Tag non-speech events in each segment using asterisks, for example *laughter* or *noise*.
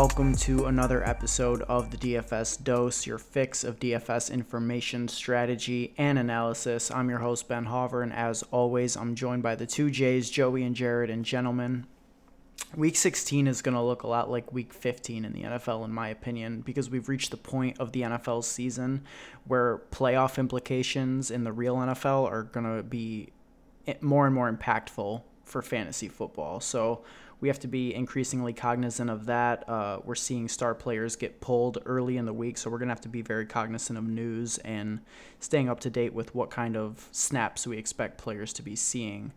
Welcome to another episode of the DFS Dose, your fix of DFS information, strategy, and analysis. I'm your host, Ben Hover, and as always, I'm joined by the two J's, Joey and Jared. And gentlemen, week 16 is going to look a lot like week 15 in the NFL, in my opinion, because we've reached the point of the NFL season where playoff implications in the real NFL are going to be more and more impactful for fantasy football. So, we have to be increasingly cognizant of that. Uh, we're seeing star players get pulled early in the week, so we're going to have to be very cognizant of news and staying up to date with what kind of snaps we expect players to be seeing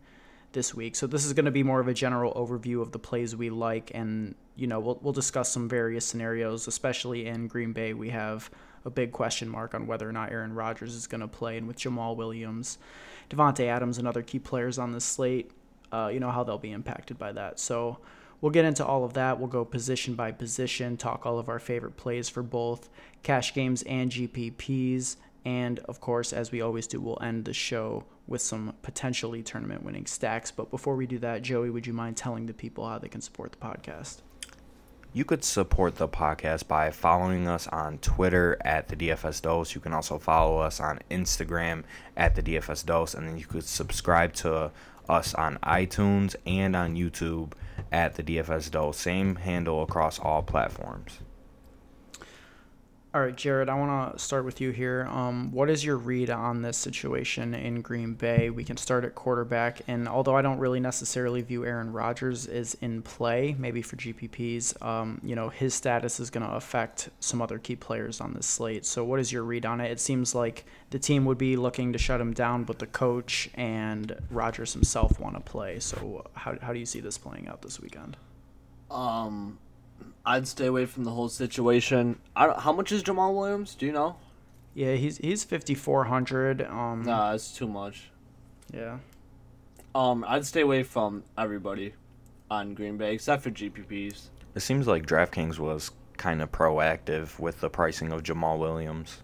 this week. So this is going to be more of a general overview of the plays we like, and you know we'll we'll discuss some various scenarios, especially in Green Bay. We have a big question mark on whether or not Aaron Rodgers is going to play, and with Jamaal Williams, Davante Adams, and other key players on the slate uh, you know, how they'll be impacted by that. So we'll get into all of that. We'll go position by position, talk all of our favorite plays for both cash games and GPPs. And of course, as we always do, we'll end the show with some potentially tournament winning stacks. But before we do that, Joey, would you mind telling the people how they can support the podcast? You could support the podcast by following us on Twitter at the DFS Dose. You can also follow us on Instagram at the DFS Dose, and then you could subscribe to us on iTunes and on YouTube at the DFS Dose. Same handle across all platforms. All right, Jared, I want to start with you here. Um, what is your read on this situation in Green Bay? We can start at quarterback, and although I don't really necessarily view Aaron Rodgers as in play, maybe for GPPs, um, you know, his status is going to affect some other key players on this slate. So, what is your read on it? It seems like the team would be looking to shut him down, but the coach and Rodgers himself want to play. So, how how do you see this playing out this weekend? Um, I'd stay away from the whole situation. I don't, how much is Jamaal Williams? Do you know? Yeah, he's he's fifty four hundred. Um, nah, it's too much. Yeah. Um, I'd stay away from everybody on Green Bay except for GPPs. It seems like DraftKings was kind of proactive with the pricing of Jamaal Williams.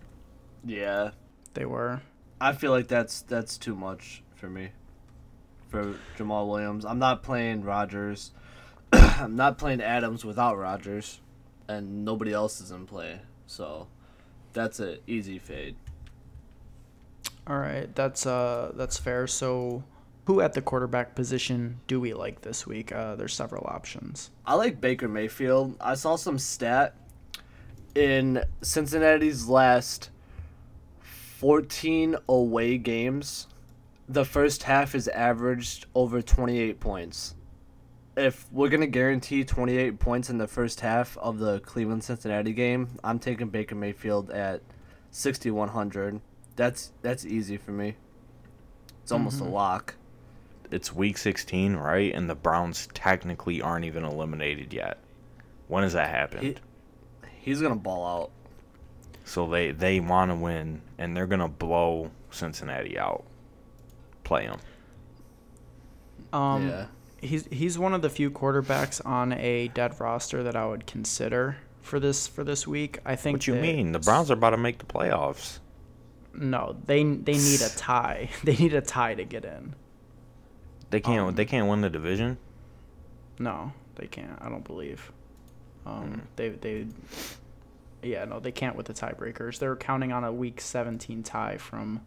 Yeah, they were. I feel like that's that's too much for me. For Jamaal Williams, I'm not playing Rodgers. *clears throat* I'm not playing Adams without Rodgers, and nobody else is in play. So that's an easy fade. All right, that's uh that's fair. So who at the quarterback position do we like this week? Uh, there's several options. I like Baker Mayfield. I saw some stat in Cincinnati's last 14 away games. The first half is averaged over 28 points if we're gonna guarantee 28 points in the first half of the Cleveland Cincinnati game, I'm taking Baker Mayfield at 6100. That's that's easy for me. It's almost mm-hmm. a lock. It's week 16, right? And the Browns technically aren't even eliminated yet. When has that happened? He, he's gonna ball out. So they they want to win, and they're gonna blow Cincinnati out. Play them. Um, yeah he's he's one of the few quarterbacks on a dead roster that I would consider for this for this week. I think. What you mean? The Browns are about to make the playoffs. No, they they need a tie. *laughs* They need a tie to get in. They can't. Um, they can't win the division. No, they can't. I don't believe. Um, mm. they they. Yeah, no, they can't with the tiebreakers. They're counting on a Week 17 tie from,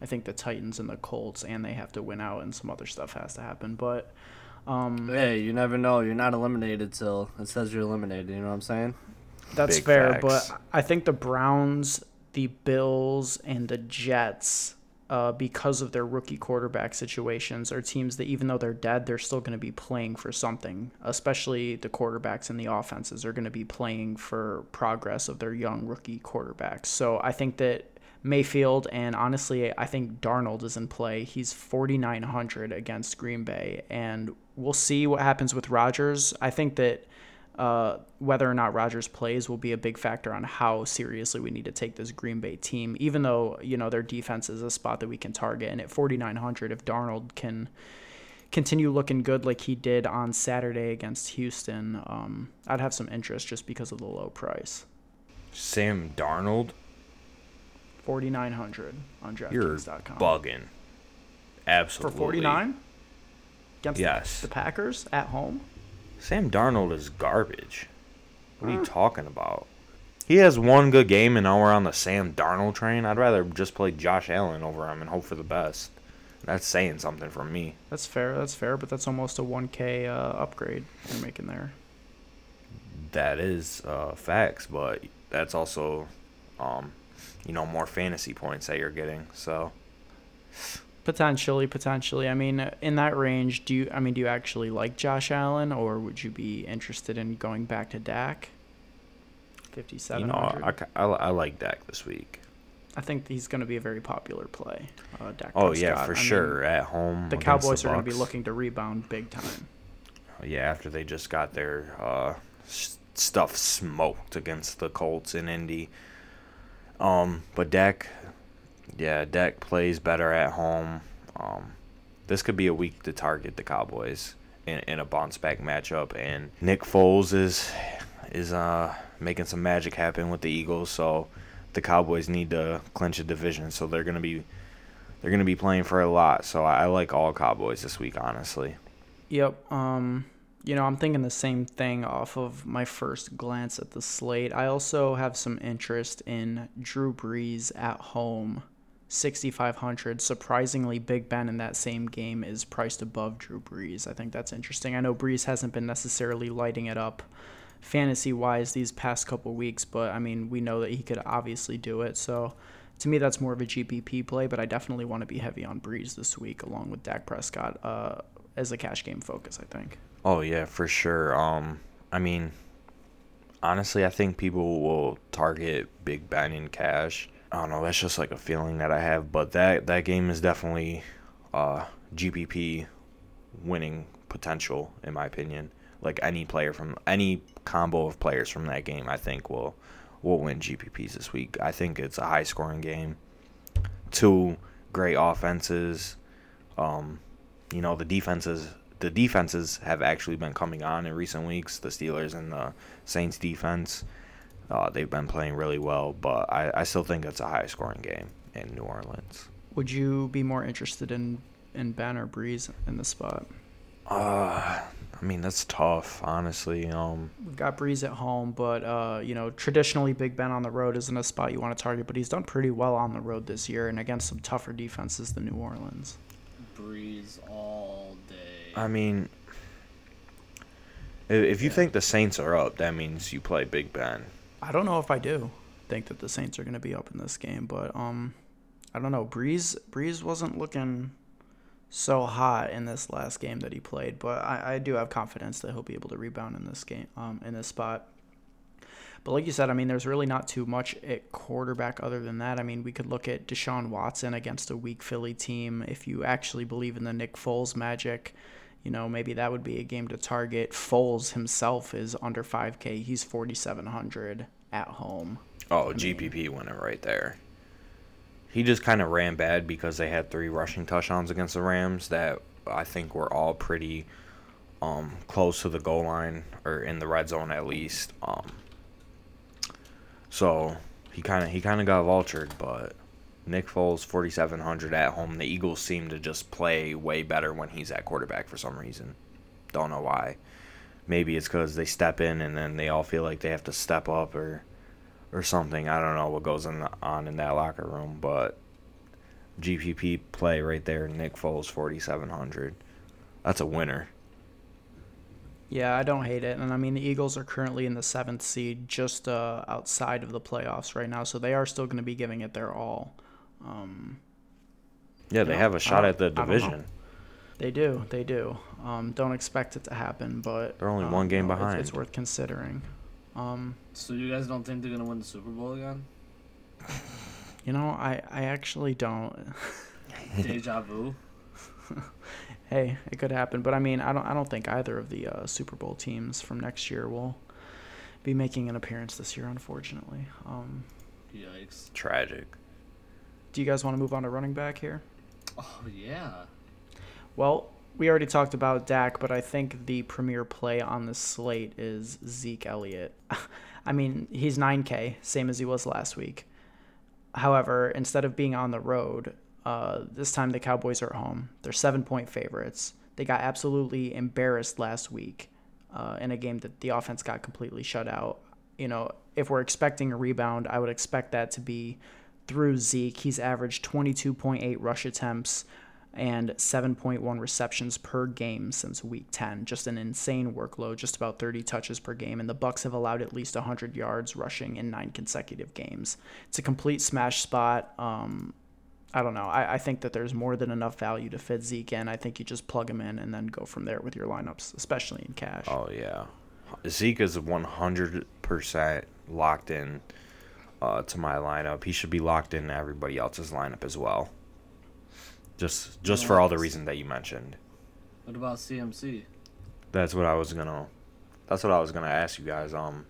I think the Titans and the Colts, and they have to win out, and some other stuff has to happen. But um, hey, you never know. You're not eliminated till it says you're eliminated. You know what I'm saying? That's Big fair, facts. but I think the Browns, the Bills, and the Jets, uh, because of their rookie quarterback situations, are teams that even though they're dead, they're still going to be playing for something. Especially the quarterbacks and the offenses are going to be playing for progress of their young rookie quarterbacks. So I think that Mayfield, and honestly, I think Darnold is in play. He's 4,900 against Green Bay, and we'll see what happens with Rodgers. I think that uh, whether or not Rodgers plays will be a big factor on how seriously we need to take this Green Bay team, even though, you know, their defense is a spot that we can target. And at 4,900, if Darnold can continue looking good like he did on Saturday against Houston, um, I'd have some interest just because of the low price. Sam Darnold? 4900 on DraftKings.com. You're bugging. Absolutely. For 49 Against yes. the, Packers at home? Sam Darnold is garbage. What are you talking about? He has one good game, and now we're on the Sam Darnold train. I'd rather just play Josh Allen over him and hope for the best. That's saying something from me. That's fair. That's fair, but that's almost a 1K uh, upgrade you're making there. That is uh, facts, but that's also, um, you know, more fantasy points that you're getting. So Potentially, potentially. I mean, in that range, do you? I mean, do you actually like Josh Allen, or would you be interested in going back to Dak? you Fifty-seven know. I, I, I like Dak this week. I think he's going to be a very popular play. Uh, Dak Oh yeah, for I mean, sure. At home, the Cowboys are going to be looking to rebound big time. Yeah, after they just got their uh, stuff smoked against the Colts in Indy. Um, but Dak, yeah, Dak plays better at home. Um, this could be a week to target the Cowboys in, in a bounce back matchup, and Nick Foles is is uh making some magic happen with the Eagles. So the Cowboys need to clinch a division, so they're gonna be they're gonna be playing for a lot. So I, I like all Cowboys this week, honestly. Yep. Um, you know, I'm thinking the same thing off of my first glance at the slate. I also have some interest in Drew Brees at home, 6,500. Surprisingly, Big Ben in that same game is priced above Drew Brees. I think that's interesting. I know Brees hasn't been necessarily lighting it up fantasy wise these past couple weeks, but I mean, we know that he could obviously do it. So to me, that's more of a GPP play, but I definitely want to be heavy on Brees this week along with Dak Prescott uh, as a cash game focus, I think. Oh yeah, for sure. Um, I mean, honestly, I think people will target Big Ben in cash. I don't know. That's just like a feeling that I have. But that that game is definitely uh, GPP winning potential, in my opinion. Like any player from any combo of players from that game, I think will will win GPPs this week. I think it's a high scoring game. Two great offenses. Um, you know the defenses the defenses have actually been coming on in recent weeks. The Steelers and the Saints defense, uh, they've been playing really well. But I, I still think it's a high scoring game in New Orleans. Would you be more interested in in Ben or Brees in the spot? Uh, I mean that's tough, honestly. Um, We've got Brees at home, but uh, you know, traditionally Big Ben on the road isn't a spot you want to target, but he's done pretty well on the road this year and against some tougher defenses than New Orleans. Brees all day. I mean, if you think the Saints are up, that means you play Big Ben. I don't know if I do think that the Saints are going to be up in this game, but um, I don't know. Brees Brees wasn't looking so hot in this last game that he played, but I, I do have confidence that he'll be able to rebound in this game, um, in this spot. But like you said, I mean, there's really not too much at quarterback other than that. I mean, we could look at Deshaun Watson against a weak Philly team. If you actually believe in the Nick Foles magic, you know, maybe that would be a game to target. Foles himself is under 5K. He's 4,700 at home. Oh, GPP winner right there. He just kind of ran bad because they had three rushing touchdowns against the Rams that I think were all pretty um, close to the goal line or in the red zone at least. Um, so he kind of he kind of got vultured, but Nick Foles 4700 at home. The Eagles seem to just play way better when he's at quarterback for some reason. Don't know why. Maybe it's because they step in and then they all feel like they have to step up or or something. I don't know what goes in on in that locker room, but GPP play right there. Nick Foles 4700. That's a winner. Yeah, I don't hate it. And I mean, the Eagles are currently in the seventh seed, just uh, outside of the playoffs right now. So they are still going to be giving it their all. Um, Yeah, they Yeah, have a shot at the I don't know. division. they do, they do. Um, don't expect it to happen, but They're only um, one game no, it's- behind. It's, worth considering. Um, So you guys don't think they're gonna win the Super Bowl again? you know, I, I actually don't. Deja *laughs* vu. hey, it could happen, but I mean, I don't I don't think either of the uh, Super Bowl teams from next year will be making an appearance this year, unfortunately. Um, Yikes. Tragic. Do you guys want to move on to running back here? Oh yeah. Well, we already talked about Dak, but I think the premier play on the slate is Zeke Elliott. *laughs* I mean, he's 9K, same as he was last week. However, instead of being on the road, uh, this time the Cowboys are at home. They're seven point favorites. They got absolutely embarrassed last week uh, in a game that the offense got completely shut out. you know, if we're expecting a rebound, I would expect that to be through Zeke. He's averaged 22.8 rush attempts and 7.1 receptions per game since week 10. Just an insane workload, just about 30 touches per game, and the Bucs have allowed at least 100 yards rushing in nine consecutive games. It's a complete smash spot. Um, I don't know. I, I think that there's more than enough value to fit Zeke in. I think you just plug him in and then go from there with your lineups, especially in cash. Oh yeah, Zeke is 100% locked in uh, to my lineup. He should be locked in everybody else's lineup as well. Just just for all the reasons that you mentioned. What about CMC? That's what I was gonna. That's what I was gonna ask you guys. Um,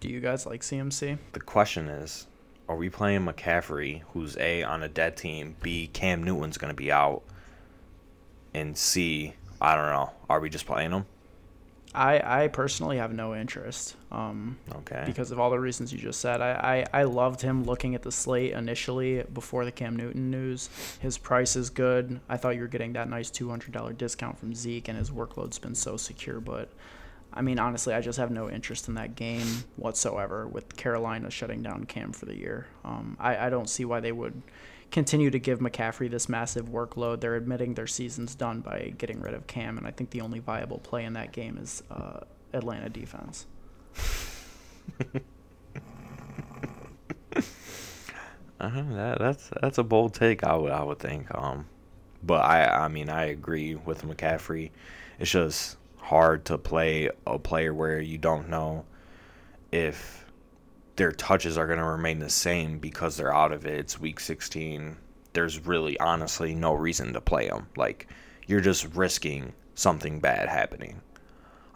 Do you guys like CMC? the question is, are we playing McCaffrey, who's a on a dead team? B Cam Newton's gonna be out. And C, I don't know. Are we just playing him? I, I personally have no interest. Um, Okay. because of all the reasons you just said. I, I, I loved him looking at the slate initially before the Cam Newton news. His price is good. I thought you were getting that nice $200 discount from Zeke, and his workload's been so secure. But, I mean, honestly, I just have no interest in that game whatsoever with Carolina shutting down Cam for the year. Um, I, I don't see why they would continue to give McCaffrey this massive workload. They're admitting their season's done by getting rid of Cam, and I think the only viable play in that game is uh, Atlanta defense. *laughs* Uh-huh, that, that's that's a bold take. I would I would think. Um, but I I mean I agree with McCaffrey. It's just hard to play a player where you don't know if their touches are going to remain the same because they're out of it. It's week 16. There's really honestly no reason to play them. Like you're just risking something bad happening.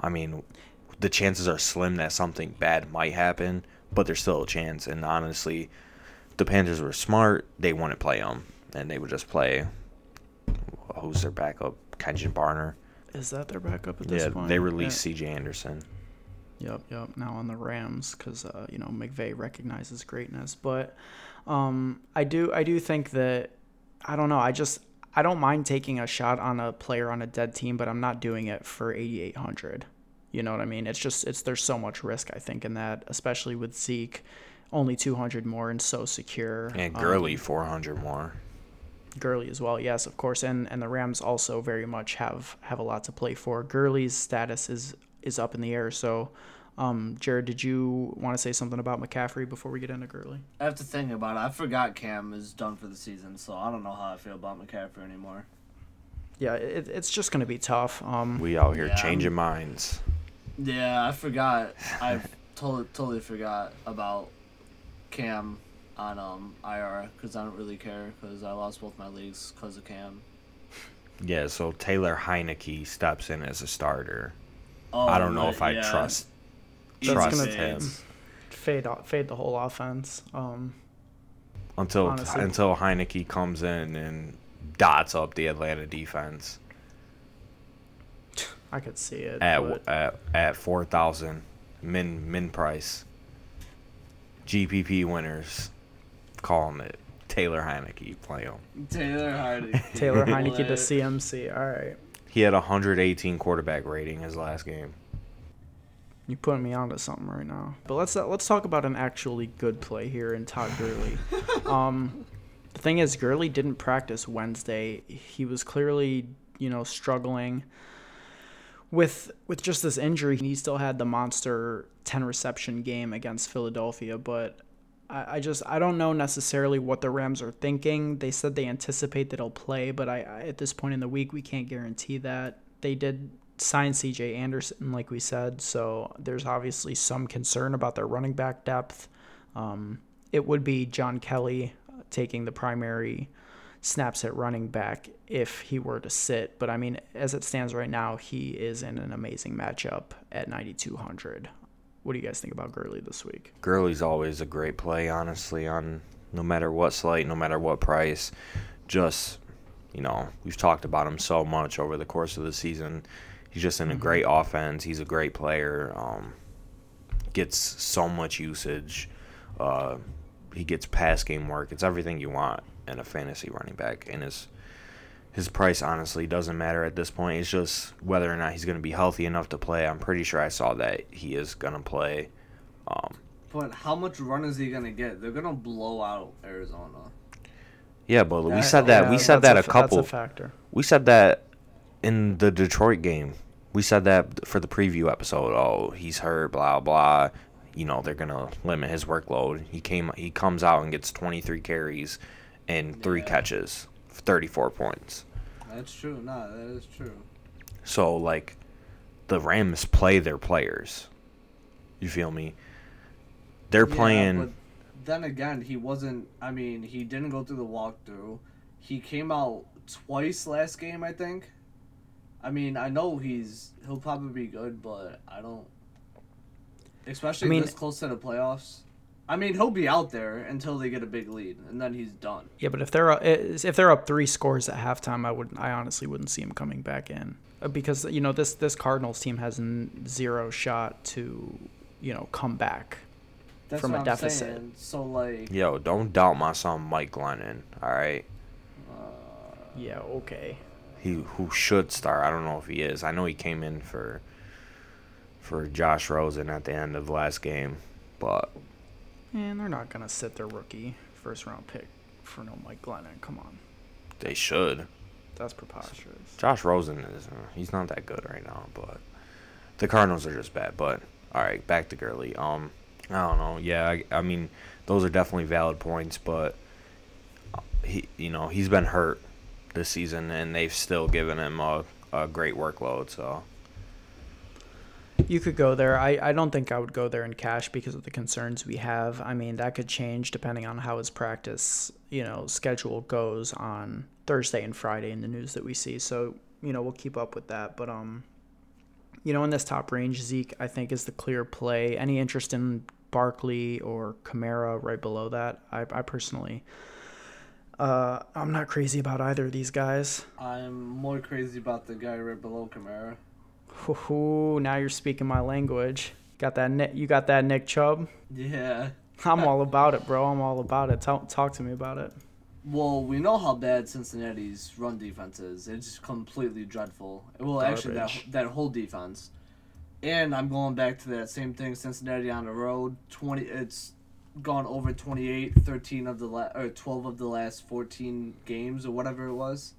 I mean, the chances are slim that something bad might happen, but there's still a chance. And honestly, the Panthers were smart. They wouldn't play him, and they would just play. Who's their backup? Kenjon Barner. Is that their backup at this Yeah, point? they released C.J. Anderson. Yep, yep. Now on the Rams because uh, you know McVay recognizes greatness, but um, I do I do think that I don't know. I just I don't mind taking a shot on a player on a dead team, but I'm not doing it for 8,800. You know what I mean? It's just it's there's so much risk I think in that, especially with Zeke, only 200 more and so secure. And Um, Gurley, 400 more. Gurley as well, yes, of course, and and the Rams also very much have have a lot to play for. Gurley's status is is up in the air. So, um, Jared, did you want to say something about McCaffrey before we get into Gurley? I have to think about it. I forgot Cam is done for the season, so I don't know how I feel about McCaffrey anymore. Yeah, it, it's just going to be tough. Um, We out here Yeah, changing minds. Yeah, I forgot. *laughs* I totally totally forgot about Cam on um IR because I don't really care because I lost both my leagues because of Cam. Yeah, so Taylor Heinicke steps in as a starter. Oh, I don't know if I yeah. trust Easy trust gonna- him fade fade the whole offense. Um, until honestly. until Heinicke comes in and dots up the Atlanta defense I could see it. at but at at four thousand min min price. GPP winners, calling it Taylor Heinicke play him. Taylor Heinicke. Taylor Heinicke to CMC. All right, He had a 118 quarterback rating his last game. you putting me onto something right now. But let's uh, let's talk about an actually good play here in Todd Gurley. *laughs* um, the thing is, Gurley didn't practice Wednesday. He was clearly, you know, struggling with with just this injury. He still had the monster 10 reception game against Philadelphia, but I, I just I don't know necessarily what the Rams are thinking. They said they anticipate that he'll play, but I, I at this point in the week we can't guarantee that. They did sign CJ Anderson, like we said, so there's obviously some concern about their running back depth. Um, it would be John Kelly uh, taking the primary snaps at running back if he were to sit. But I mean, as it stands right now, he is in an amazing matchup at 9,200. What do you guys think about Gurley this week? Gurley's always a great play, honestly, on no matter what slate, no matter what price. Just, you know, we've talked about him so much over the course of the season. He's just in a great offense. He's a great player. Um, gets so much usage. Uh, he gets pass game work. It's everything you want in a fantasy running back. And his his price honestly doesn't matter at this point. It's just whether or not he's going to be healthy enough to play. I'm pretty sure I saw that he is going to play. Um, But how much run is he gonna get? They're gonna blow out Arizona. yeah, but we said that we said that a, fa- couple. That's a factor. we said that in the Detroit game. We said that for the preview episode. Oh, he's hurt. Blah blah. You know they're gonna limit his workload. He came. He comes out and gets 23 carries and three Yeah. catches, 34 points. That's true. Nah, that is true. So like, the Rams play their players. You feel me? They're Yeah, playing. but then again, he wasn't. I mean, he didn't go through the walkthrough. He came out twice last game, I think. I mean, I know he's he'll probably be good, but I don't. Especially I mean- this close to the playoffs. I mean, he'll be out there until they get a big lead, and then he's done. Yeah, but if they're uh, if they're up three scores at halftime, I would I honestly wouldn't see him coming back in Uh, because you know this this Cardinals team has zero shot to you know come back. That's From a what I'm deficit. saying. So like, Yo, don't doubt my son Mike Glennon. All right, Yeah, okay. he who should start. I don't know if he is. I know he came in for for Josh Rosen at the end of the last game, but And they're not gonna sit their rookie first round pick for no Mike Glennon. Come on, they should. that's preposterous. Josh Rosen is uh, he's not that good right now, but the Cardinals are just bad. But all right, back to Gurley. Um, I don't know. Yeah, I, I mean those are definitely valid points, but uh, he you know he's been hurt this season, and they've still given him a a great workload. So You could go there. I, I don't think I would go there in cash because of the concerns we have. I mean, that could change depending on how his practice, you know, schedule goes on Thursday and Friday in the news that we see. So, you know, we'll keep up with that. But um you know, in this top range, Zeke I think is the clear play. Any interest in Barkley or Kamara right below that? I, I personally uh, I'm not crazy about either of these guys. I'm more crazy about the guy right below Kamara. Ooh, now you're speaking my language. Got that Nick, you got that Nick Chubb? Yeah. I'm *laughs* all about it, bro. I'm all about it. Talk, talk to me about it. Well, we know how bad Cincinnati's run defense is. It's completely dreadful. Well, actually, that that whole defense. And I'm going back to that same thing. Cincinnati on the road, twenty. It's gone over 28, 13 of the la- or twelve of the last fourteen games or whatever it was.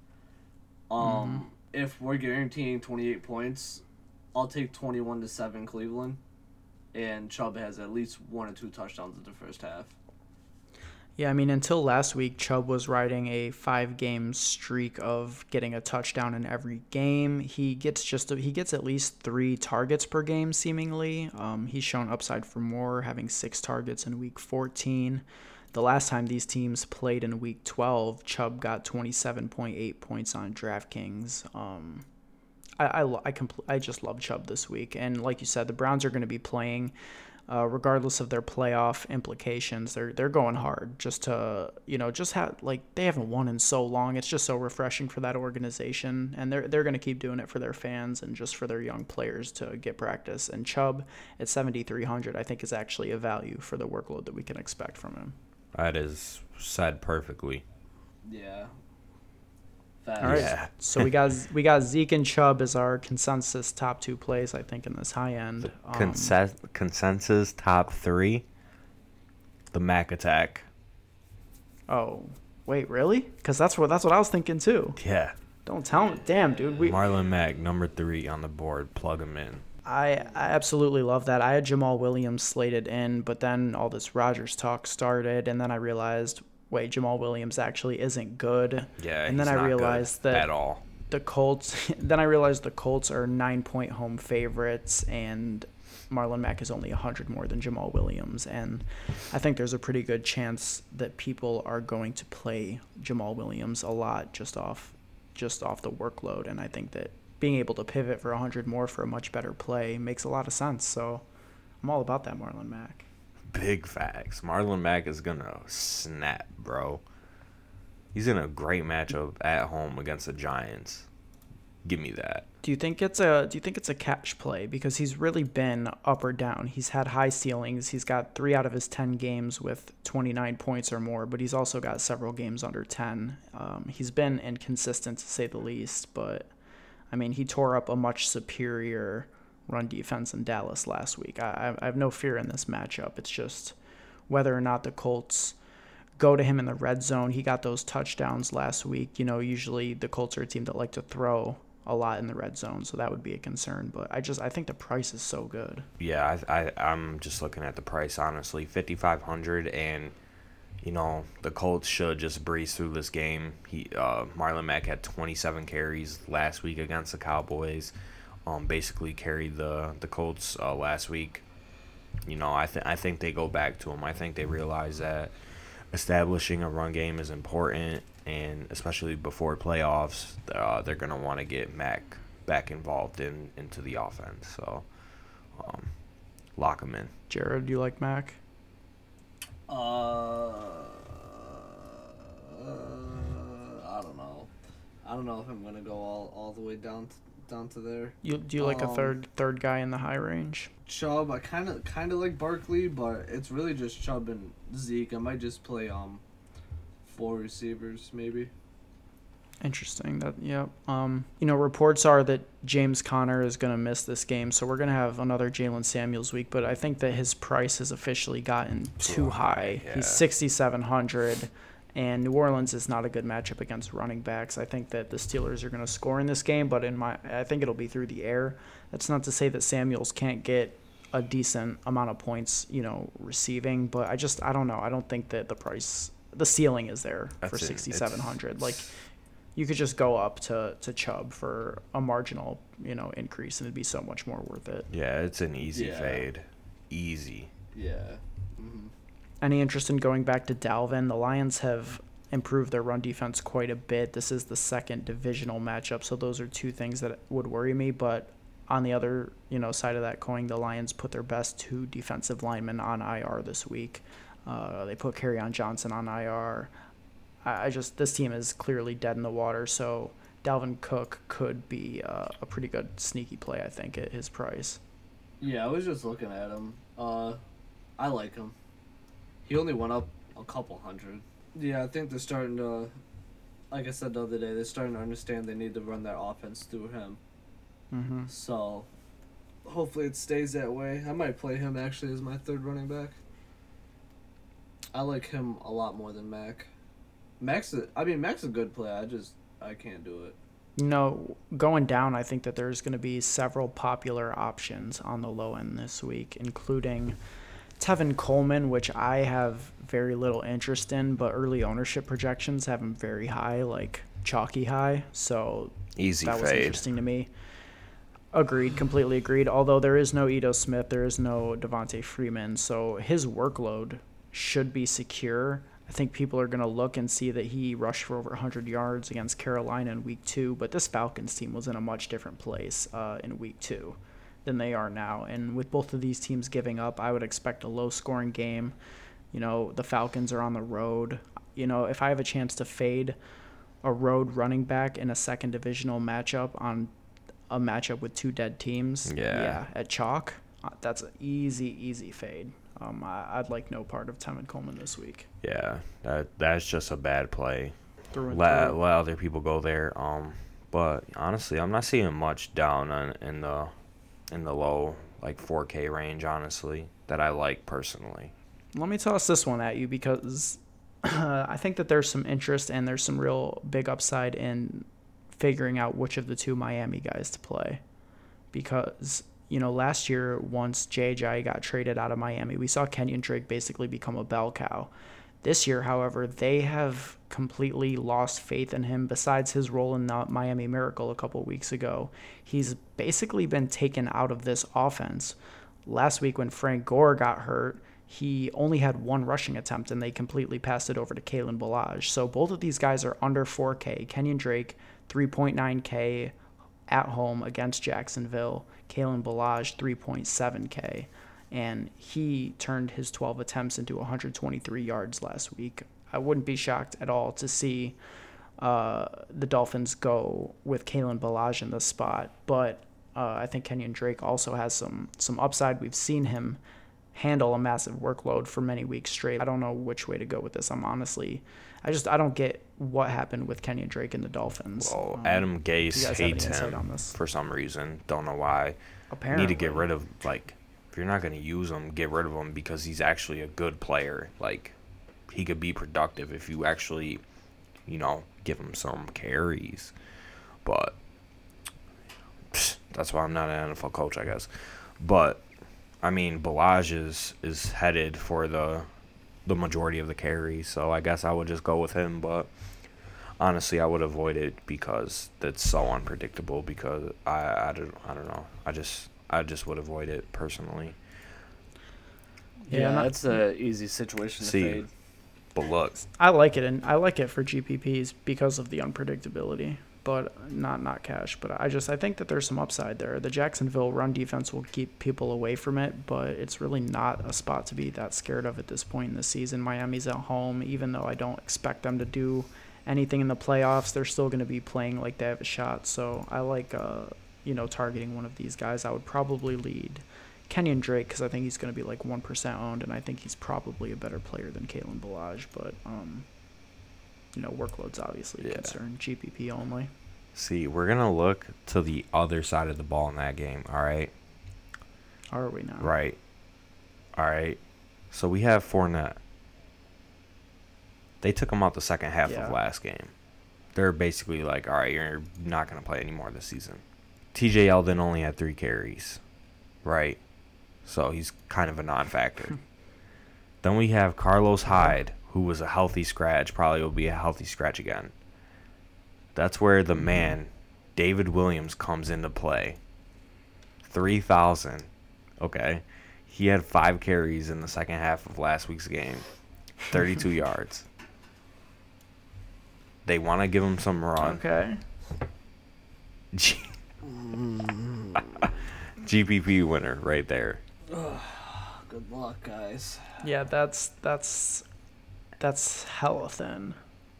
Um, if we're guaranteeing 28 points, I'll take 21 to seven Cleveland, and Chubb has at least one or two touchdowns in the first half. Yeah, I mean, until last week, Chubb was riding a five-game streak of getting a touchdown in every game. He gets just he gets at least three targets per game, seemingly. Um, he's shown upside for more, having six targets in Week 14. The last time these teams played in Week 12, Chubb got 27.8 points on DraftKings. Um, I I, I, compl- I just love Chubb this week, and like you said, the Browns are going to be playing uh, regardless of their playoff implications. They're they're going hard just to you know just have like they haven't won in so long. It's just so refreshing for that organization, and they're they're going to keep doing it for their fans and just for their young players to get practice. And Chubb at 7,300, I think, is actually a value for the workload that we can expect from him. That is said perfectly. Yeah. Facts. All right, Yeah. so we got we got Zeke and Chubb as our consensus top two plays. I think in this high end. Um, Consen- consensus top three. The Mac attack. oh, wait, really? Because that's what that's what I was thinking too. Yeah. Don't tell me, damn, dude. We Marlon Mack, number three on the board. Plug him in. I, I absolutely love that. I had Jamaal Williams slated in, but then all this Rodgers talk started, and then I realized, wait, Jamaal Williams actually isn't good. Yeah. and then I realized that at all. the Colts. *laughs* then I realized the Colts are nine point home favorites, and Marlon Mack is only hundred more than Jamaal Williams, and I think there's a pretty good chance that people are going to play Jamaal Williams a lot just off, just off the workload, and I think that being able to pivot for hundred more for a much better play makes a lot of sense. So I'm all about that Marlon Mack. Big facts. Marlon Mack is gonna snap, bro. He's in a great matchup at home against the Giants. Give me that. Do you think it's a do you think it's a cash play because he's really been up or down. He's had high ceilings. He's got 3 out of his 10 games with 29 points or more, but he's also got several games under 10. Um, he's been inconsistent to say the least, but I mean, he tore up a much superior run defense in Dallas last week. I, I have no fear in this matchup. It's just whether or not the Colts go to him in the red zone. He got those touchdowns last week. You know, usually the Colts are a team that like to throw a lot in the red zone, so that would be a concern. But I just I think the price is so good. Yeah, I, I I'm just looking at the price honestly, fifty five hundred, and you know the Colts should just breeze through this game. He uh, Marlon Mack had twenty seven carries last week against the Cowboys. Um, basically carried the the Colts uh, last week. You know, I think I think they go back to him. I think they realize that establishing a run game is important, and especially before playoffs, uh, they're gonna want to get Mack back involved in into the offense. So, um, lock him in. Jared, do you like Mack? Uh, I don't know. I don't know if I'm gonna go all, all the way down to, down to there. You do you like a Um, third third guy in the high range? Chubb, I kind of kind of like Barkley, but it's really just Chubb and Zeke. I might just play um four receivers maybe. Interesting. That yeah. Um, you know, reports are that James Conner is going to miss this game, so we're going to have another Jaylen Samuels week. But I think that his price has officially gotten too high. yeah. He's sixty seven hundred, and New Orleans is not a good matchup against running backs. I think that the Steelers are going to score in this game, but in my, I think it'll be through the air. That's not to say that Samuels can't get a decent amount of points, you know, receiving. But I just, I don't know. I don't think that the price, the ceiling is there for That's seven hundred. Like It's- you could just go up to, to Chubb for a marginal, you know, increase, and it'd be so much more worth it. Yeah, it's an easy Yeah. fade, easy. Yeah. hmm Any interest in going back to Dalvin? The Lions have improved their run defense quite a bit. This is the second divisional matchup, so those are two things that would worry me. But on the other, you know, side of that coin, the Lions put their best two defensive linemen on IR this week. Uh, they put on Johnson on IR. I, I just this team is clearly dead in the water, so Dalvin Cook could be uh, a pretty good sneaky play, I think, at his price. Yeah, I was just looking at him. Uh, I like him. He only went up a couple hundred. Yeah, I think they're starting to, like I said the other day, they're starting to understand they need to run their offense through him. Mm-hmm. So, hopefully it stays that way. I might play him actually as my third running back. I like him a lot more than Mack. Mack's, a, I mean Mack's a good play. I just I can't do it. You know, going down, I think that there's going to be several popular options on the low end this week, including Tevin Coleman, which I have very little interest in, but early ownership projections have him very high, like chalky high. So Easy that was interesting to me. Agreed, completely agreed. Although there is no Ito Smith, there is no Devonta Freeman, so his workload should be secure. I think people are going to look and see that he rushed for over 100 yards against Carolina in week two, but this Falcons team was in a much different place uh, in week two than they are now. And with both of these teams giving up, I would expect a low scoring game. You know, the Falcons are on the road. You know, if I have a chance to fade a road running back in a second divisional matchup on a matchup with two dead teams, Yeah. at chalk, uh, that's an easy, easy fade. Um, I, I'd like no part of Tevin Coleman this week. Yeah, that that's just a bad play. Through Let, through. let other people go there. Um, but honestly, I'm not seeing much down on, in the in the low like 4K range. Honestly, that I like personally. Let me toss this one at you because *clears throat* I think that there's some interest and there's some real big upside in figuring out which of the two Miami guys to play. Because, you know, last year, once JJ got traded out of Miami, we saw Kenyon Drake basically become a bell cow. This year, however, they have completely lost faith in him. Besides his role in the Miami Miracle a couple weeks ago, he's basically been taken out of this offense. Last week, when Frank Gore got hurt, he only had one rushing attempt and they completely passed it over to Kalen Ballage. So both of these guys are under 4K. Kenyon Drake, 3.9K at home against Jacksonville. Kalen Ballage, 3.7K. And he turned his 12 attempts into 123 yards last week. I wouldn't be shocked at all to see uh, the Dolphins go with Kalen Ballage in this spot. But uh, I think Kenyon Drake also has some some upside. We've seen him handle a massive workload for many weeks straight. I don't know which way to go with this. I'm honestly, I just I don't get what happened with Kenyon Drake and the Dolphins. Well, Um, Adam Gase guys have any hates him for some reason. Don't know why. Apparently, need to get rid of like if you're not going to use him, get rid of him because he's actually a good player. Like he could be productive if you actually, you know, give him some carries. But pfft, that's why I'm not an NFL coach, I guess. But I mean, Ballage is is headed for the the majority of the carries, so I guess I would just go with him. But honestly, I would avoid it because that's so unpredictable. Because I I don't I don't know. I just I just would avoid it personally. Yeah, Yeah, that's an easy situation to See, fade. But look, I like it, and I like it for GPPs because of the unpredictability, but not not cash. But I just I think that there's some upside there. The Jacksonville run defense will keep people away from it, but it's really not a spot to be that scared of at this point in the season. Miami's at home, even though I don't expect them to do anything in the playoffs, they're still going to be playing like they have a shot. So I like uh you know targeting one of these guys. I would probably lead. Kenyon Drake because I think he's going to be like one percent owned, and I think he's probably a better player than Kalen Ballage. But um, you know, workload's obviously Yeah. concern. GPP only. see, we're gonna look to the other side of the ball in that game. All right, Are we now? right, all right. So we have Fournette. They took him out the second half Yeah. of last game. They're basically like, all right, you're not gonna play anymore this season. T.J. Yeldon only had three carries, right? So he's kind of a non-factor. *laughs* then we have Carlos Hyde, who was a healthy scratch, probably will be a healthy scratch again. That's where the mm-hmm. man, David Williams, comes into play. Three thousand, okay. He had five carries in the second half of last week's game, thirty-two *laughs* yards. They want to give him some run. Okay. G- *laughs* GPP winner right there. Good luck, guys. Yeah, that's that's that's hella thin.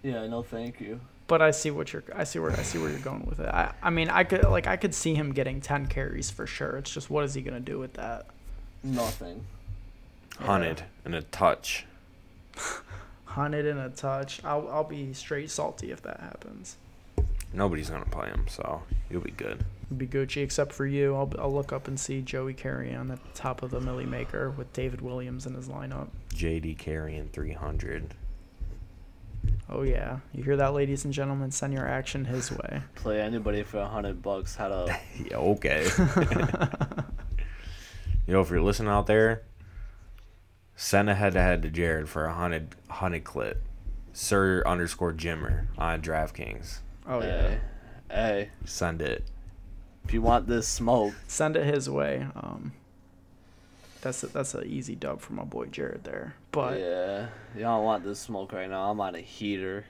Yeah, no, thank you. But I see what you're. I see where I see where you're going with it. I, I mean, I could like I could see him getting ten carries for sure. It's just what is he gonna do with that? Nothing. Hunted and a touch. *laughs* Hunted in a touch. I'll I'll be straight salty if that happens. Nobody's gonna play him, so you'll be good. It'd be Gucci except for you. I'll I'll look up and see Joey Carey on the top of the Milly Maker with David Williams in his lineup. JD carrying 300. Oh yeah, you hear that, ladies and gentlemen? Send your action his way. *laughs* Play anybody for a hundred bucks. How to? *laughs* Yeah, okay. *laughs* Yo, if you're listening out there, send a head to head to Jared for a hundred hundred clip. Sir underscore Jimmer on DraftKings. Oh yeah, hey, hey, Send it. If you want this smoke, send it his way. Um, that's a, that's an easy dub for my boy Jared there. But yeah, don't want this smoke right now. I'm on a heater.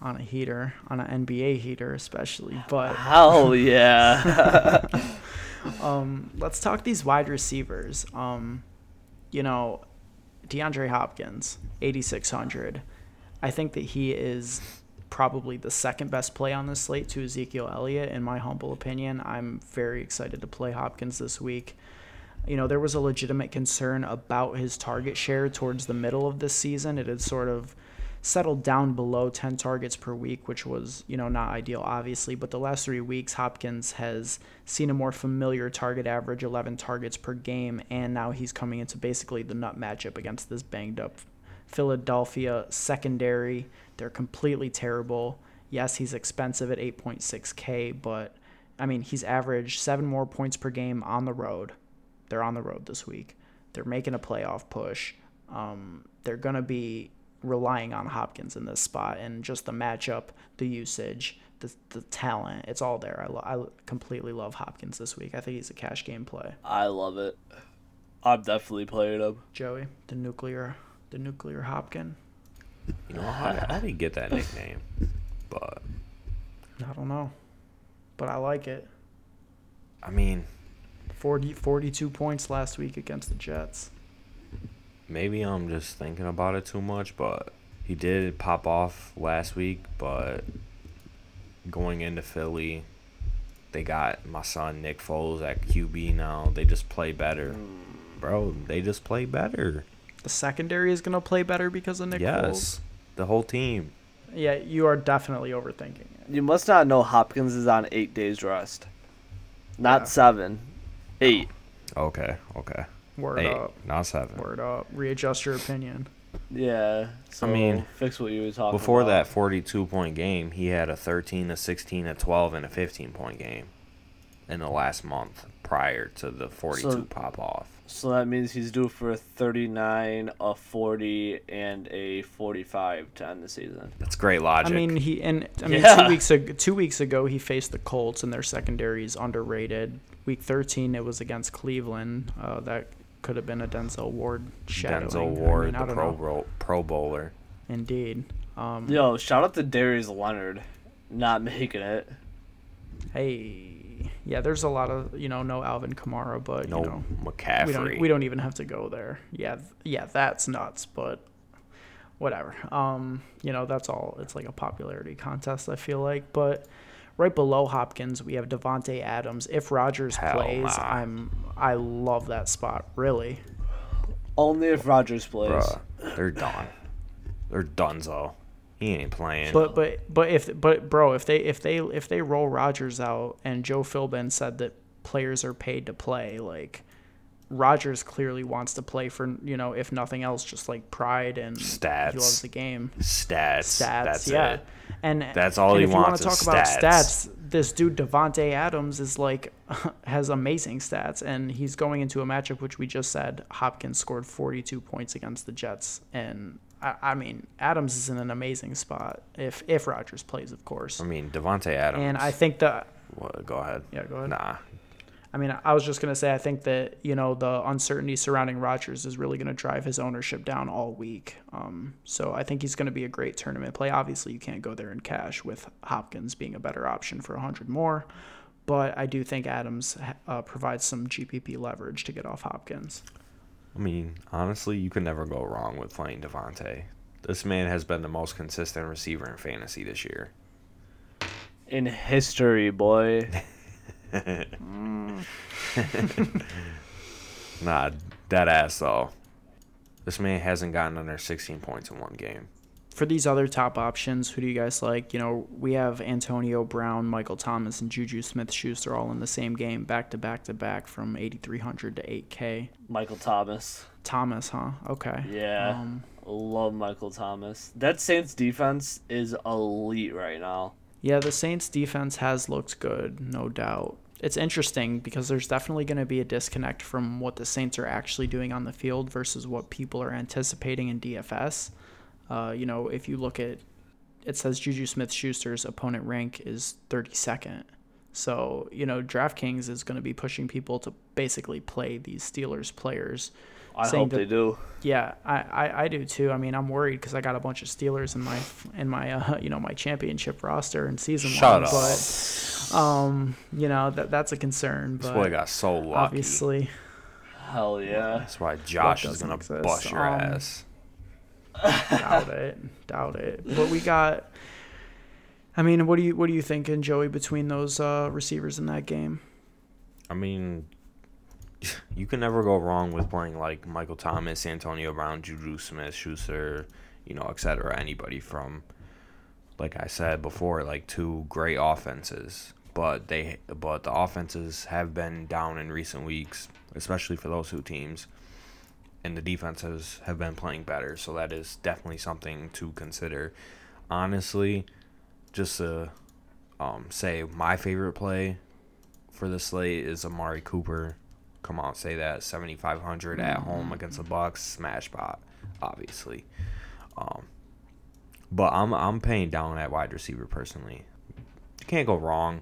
on a heater, on an NBA heater especially. But Hell yeah. *laughs* *laughs* um, let's talk these wide receivers. Um, you know, DeAndre Hopkins, 8600. I think that he is probably the second best play on this slate to Ezekiel Elliott, in my humble opinion. I'm very excited to play Hopkins this week. You know, there was a legitimate concern about his target share towards the middle of this season. It had sort of settled down below 10 targets per week, which was, you know, not ideal, obviously. But the last three weeks, Hopkins has seen a more familiar target average, 11 targets per game, and now he's coming into basically the nut matchup against this banged up Philadelphia secondary. They're completely terrible. Yes, he's expensive at 8.6K, but I mean, he's averaged seven more points per game on the road. They're on the road this week. They're making a playoff push. Um, they're going to be relying on Hopkins in this spot and just the matchup, the usage, the, the talent. It's all there. I, lo- I completely love Hopkins this week. I think he's a cash game play. I love it. I'm definitely playing him. Joey, the nuclear, the nuclear Hopkin. You know, how, how did he get that nickname? But, I don't know, but I like it. I mean, 40, 42 points last week against the Jets. maybe I'm just thinking about it too much, but he did pop off last week, but going into Philly, they got my son Nick Foles at QB now. They just play better. Bro, they just play better. The secondary is going to play better because of Nick yes. The whole team. Yeah, you are definitely overthinking it. You must not know Hopkins is on eight days rest. Not Yeah. seven. Eight. Okay, okay. Word Eight, up. not seven. Word up. Readjust your opinion. Yeah. So mean, fix what you were talking Before about. that 42 point game, he had a 13, a 16, a 12, and a 15 point game in the last month prior to the 42 So- pop off. So that means he's due for a 39, a 40, and a 45 to end the season. That's great logic. I mean, he and I mean Yeah. two weeks ago, two weeks ago he faced the Colts and their secondary is underrated. Week 13 it was against Cleveland. Uh, that could have been a Denzel Ward shadowing. Denzel I Ward, mean, I the pro, know. Bowl- pro Bowler. Indeed. Um, Yo, shout out to Darius Leonard, not making it. Hey, yeah, there's a lot of you know no Alvin Kamara, but No you know McCaffrey. we don't we don't even have to go there. Yeah, yeah, that's nuts, but whatever. Um, you know, that's all. It's like a popularity contest. I feel like, but right below Hopkins, we have Davante Adams. If Rodgers Hell plays, nah. I'm I love that spot. Really, Only if Rodgers plays. Bruh, they're done. They're done. donezo. He ain't playing. but but but if but bro, if they if they if they roll Rodgers out and Joe Philbin said that players are paid to play, like. Rodgers clearly wants to play for you know if nothing else just like pride and stats. he loves the game stats. stats. That's yeah, it. and That's all and he if wants You want to talk about stats. stats? This dude Davante Adams is like *laughs* has amazing stats, and he's going into a matchup which we just said Hopkins scored 42 points against the Jets, and I, I mean Adams is in an amazing spot if if Rodgers plays, of course. I mean, Davante Adams. And I think that What, go ahead. yeah, go ahead. Nah. I mean, I was just gonna say I think that you know the uncertainty surrounding Rodgers is really gonna drive his ownership down all week. Um, so I think he's gonna be a great tournament play. Obviously, you can't go there in cash with Hopkins being a better option for hundred more, but I do think Adams uh, provides some GPP leverage to get off Hopkins. I mean, honestly, you can never go wrong with playing Davante. This man has been the most consistent receiver in fantasy this year. In history, boy. *laughs* Mm. Nah, dead ass though. This man hasn't gotten under 16 points in one game. For these other top options, who do you guys like? You know, we have Antonio Brown, Michael Thomas, and Juju Smith-Schuster all in the same game, back to back to back from 8,300 to 8K. Michael Thomas. Thomas, huh? Okay. Yeah. Um, Love Michael Thomas. That Saints defense is elite right now. yeah, the Saints defense has looked good, no doubt. It's interesting because there's definitely going to be a disconnect from what the Saints are actually doing on the field versus what people are anticipating in DFS. Uh, you know, if you look at it says Juju Smith Schuster's opponent rank is 32nd. So, you know, DraftKings is going to be pushing people to basically play these Steelers players. I Saying hope that- they do. Yeah, I, I, I do too. I mean, I'm worried because I got a bunch of Steelers in my in my uh, *laughs* you know my championship roster in season Shut one. up. But um, you know that that's a concern. This But boy got so lucky. obviously, Hell yeah. That's why Josh is doesn't gonna exist. bust your Um, ass. Doubt it, doubt it. But we got. I mean, what do you what do you thinking, Joey, between those uh, receivers in that game? I mean, *laughs* you can never go wrong with playing like Michael Thomas, Antonio Brown, Juju Smith, Schuster, you know, etc. Anybody from, like I said before, like two great offenses. But they, but the offenses have been down in recent weeks, especially for those two teams, and the defenses have been playing better. So that is definitely something to consider. Honestly, just to um, say my favorite play for the slate is Amari Cooper. Come on, say that 7500 at home against the Bucs smash spot, obviously. Um, but I'm I'm paying down at wide receiver personally. You can't go wrong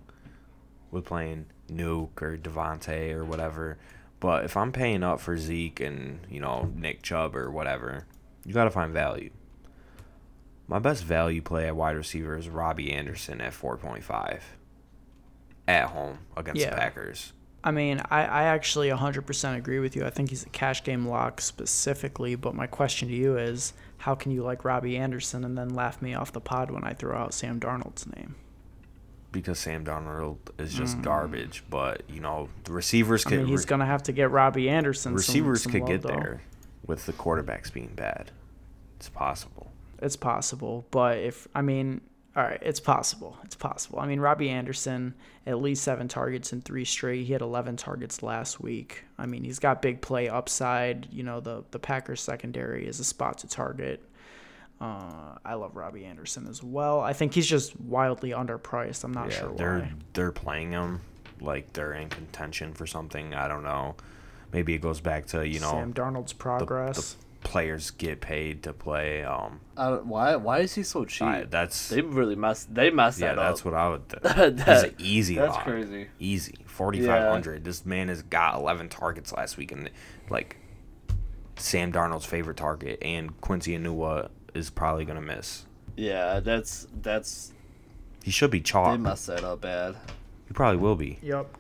with playing Nuke or Davante or whatever. But if I'm paying up for Zeke and you know Nick Chubb or whatever, you got to find value. My best value play at wide receiver is Robby Anderson at 4.5 at home against Yeah. the Packers. I mean, I, I actually 100% agree with you. I think he's a cash game lock specifically. But my question to you is how can you like Robby Anderson and then laugh me off the pod when I throw out Sam Darnold's name? Because Sam Darnold is just garbage. But you know, the receivers Mm. I mean, he's re- going to have to get Robby Anderson. some- receivers some could love, get though. there with the quarterbacks being bad. It's possible. It's possible. But if, I mean, All right, it's possible. It's possible. I mean, Robby Anderson, at least seven targets in three straight. He had 11 targets last week. I mean, he's got big play upside. You know, the the Packers secondary is a spot to target. Uh, I love Robby Anderson as well. I think he's just wildly underpriced. I'm not yeah, sure they're why. they're playing him like they're in contention for something. I don't know. Maybe it goes back to you know Sam Darnold's progress. the players get paid to play. Um, I don't, why why is he so cheap? I, that's they really messed. They messed yeah, that that's what I would. *laughs* Th- That- that's an easy. that's lock. crazy. Easy forty five hundred. This man has got eleven targets last week, and like Sam Darnold's favorite target, and Quincy Enunwa is probably gonna miss. Yeah, that's that's He should be they chalk. messed that up bad. He probably will be. yep.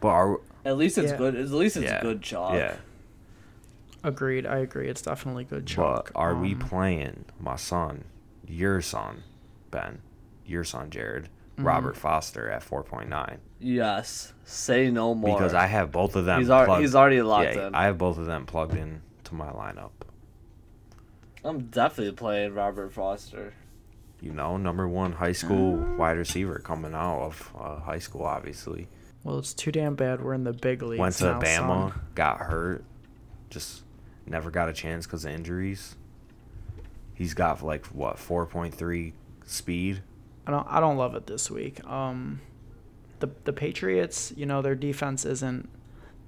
But are At least it's Yeah. good. At least it's yeah, good chalk. Yeah. Agreed. I agree. It's definitely good But chalk. are we Um, playing my son, your son, Ben, your son Jared, Mm-hmm. Robert Foster at four point nine? Yes. Say no more. Because I have both of them. he's already plugged- he's already locked yeah, in. I have both of them plugged in to my lineup. I'm definitely playing Robert Foster. You know, number one high school Uh. wide receiver coming out of uh, high school, obviously. Well, it's too damn bad. We're in the big leagues Went to now, Bama, son. got hurt, just never got a chance because of injuries. He's got like what four point three speed. I don't. I don't love it this week. Um, the the Patriots, you know, their defense isn't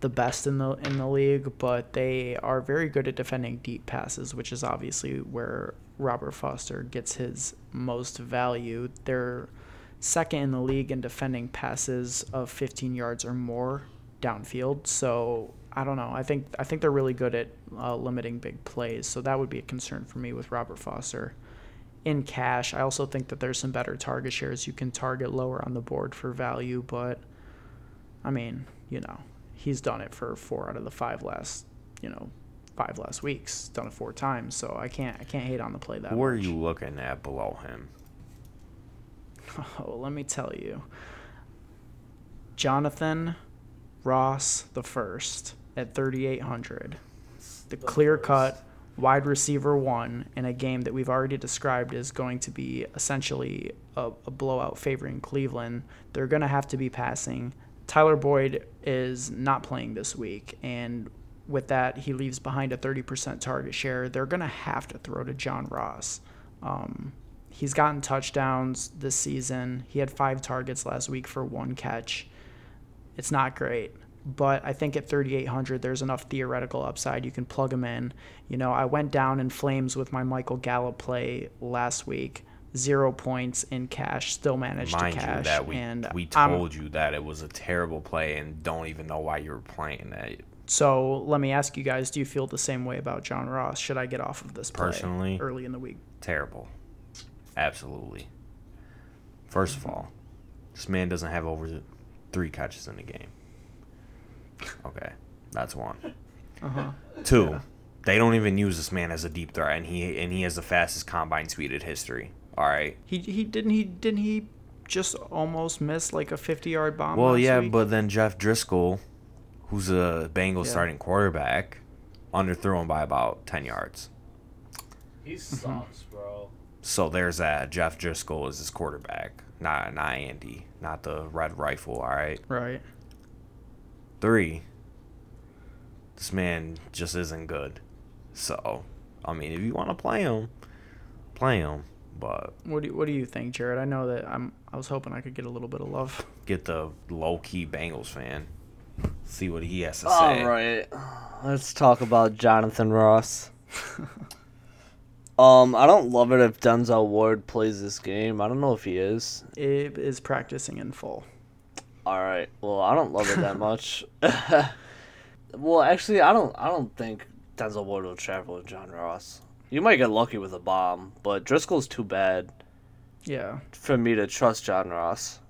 the best in the in the league, but they are very good at defending deep passes, which is obviously where Robert Foster gets his most value. They're second in the league in defending passes of 15 yards or more downfield. So I don't know. I think I think they're really good at uh, limiting big plays. So that would be a concern for me with Robert Foster. In cash, I also think that there's some better target shares you can target lower on the board for value. But I mean, you know, he's done it for four out of the five last, you know, five last weeks. Done it four times. So I can't I can't hate on the play that Who are you looking at below him? *laughs* Oh, let me tell you. Jonathan Ross the first at 3800. The clear cut wide receiver one in a game that we've already described is going to be essentially a, a blowout favoring Cleveland. They're going to have to be passing. Tyler Boyd is not playing this week, and with that, he leaves behind a 30% target share. They're going to have to throw to John Ross. Um, he's gotten touchdowns this season. He had five targets last week for one catch. It's not great, but I think at 3,800, there's enough theoretical upside. You can plug him in. You know, I went down in flames with my Michael Gallup play last week. Zero points in cash, still managed Mind to cash. you, that we and we I'm- told you that it was a terrible play, and don't even know why you were playing that. So let me ask you guys: Do you feel the same way about John Ross? Should I get off of this play Personally? early in the week? Terrible. Absolutely. First of all, this man doesn't have over three catches in the game. Okay, that's one. Uh huh. Two, they don't even use this man as a deep threat, and he and he has the fastest combine speed in history. All right. He he didn't he didn't he just almost miss like a 50 yard bomb? Well, last yeah, week? but then Jeff Driskel, who's a Bengals Yeah. starting quarterback, underthrew him by about ten yards. He mm-hmm. sucks, bro. So there's that. Jeff Driskel is his quarterback, not not Andy, not the Red Rifle. All right. right. Three. This man just isn't good. So, I mean, if you want to play him, play him. But What do you, what do you think, Jared? I know that I'm I was hoping I could get a little bit of love. get the low key Bengals fan. See what he has to All say. All right, let's talk about Jonathan Ross. *laughs* um, I don't love it if Denzel Ward plays this game. I don't know if he is. Abe is practicing in full. All right. Well, I don't love it that *laughs* much. *laughs* well, actually, I don't. I don't think Denzel Ward will travel with John Ross. You might get lucky with a bomb, but Driskel's too bad Yeah, for me to trust John Ross.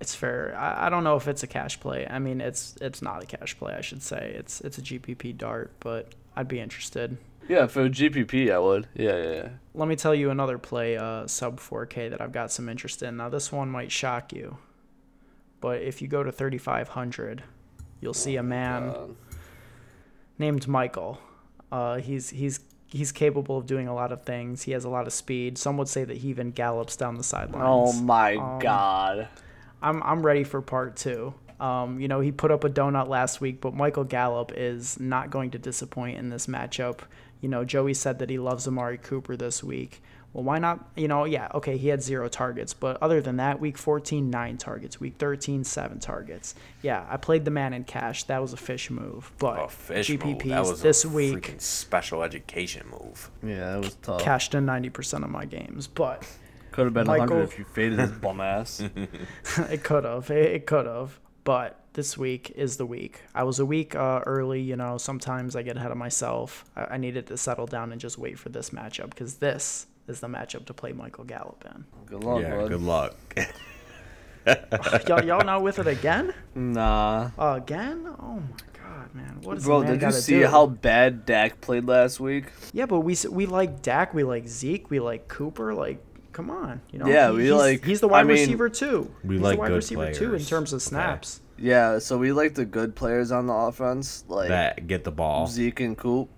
it's fair. I, I don't know if it's a cash play. I mean, it's it's not a cash play. I should say it's it's a GPP dart, but I'd be interested. Yeah, for a GPP, I would. Yeah, yeah, yeah. Let me tell you another play, uh, sub 4K that I've got some interest in. Now this one might shock you, but if you go to 3,500, you'll see a man Um, named Michael. Uh, he's he's he's capable of doing a lot of things. He has a lot of speed. Some would say that he even gallops down the sidelines. Oh my Um, god. I'm I'm ready for part two. Um, you know, he put up a donut last week, but Michael Gallup is not going to disappoint in this matchup. You know, Joey said that he loves Amari Cooper this week. Well, why not? You know, yeah, okay, he had zero targets, but other than that, week 14, nine targets. Week 13, seven targets. Yeah, I played the man in cash. That was a fish move. But A fish GPPs move. That was this a week freaking special education move. Yeah, it was tough. cashed in 90% of my games. But Could have been Michael- 100 if you faded his bum ass. *laughs* *laughs* it could have. It, it could have. But this week is the week. I was a week uh, early. You know, sometimes I get ahead of myself. I, I needed to settle down and just wait for this matchup because this is the matchup to play Michael Gallup in. Good luck, yeah, bud. good luck. *laughs* y'all, y'all not with it again? Nah. again? Oh my god, man! What is Bro, the man did you see do? how bad Dak played last week? Yeah, but we we like Dak, we like Zeke, we like Cooper. Like, come on, you know? Yeah, he- we he's, like- He's the I wide mean- receiver too. We he's like the wide good receiver too in terms of Okay. snaps. Yeah, so we like the good players on the offense, like that get the ball. Zeke and Coop.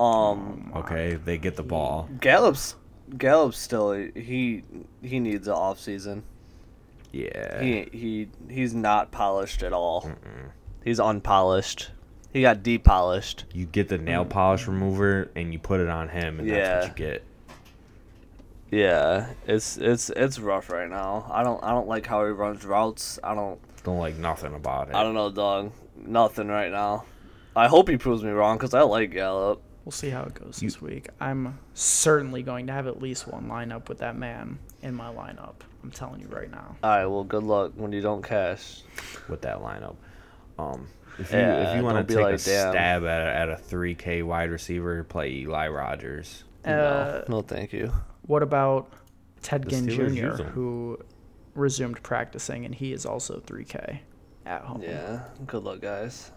Um, Okay, they get the ball. Gallup's Gallup's still he he needs an off season. Yeah. He he he's not polished at all. He's unpolished. He got depolished. You get the nail polish remover and you put it on him, and Yeah. that's what you get. Yeah, it's it's it's rough right now. I don't I don't like how he runs routes. I don't Don't like nothing about it. I don't know, dog. Nothing right now. I hope he proves me wrong because I like Gallup. We'll see how it goes this week. I'm certainly going to have at least one lineup with that man in my lineup. I'm telling you right now. All right, well, good luck when you don't cash. with that lineup. Um, if you Yeah, if you want to take like, a "Damn." stab at a, at a three K wide receiver, play Eli Rogers. Uh, no, no, thank you. what about Ted The Ginn Steelers Jr., who resumed practicing and he is also 3K at home? Yeah, good luck, guys.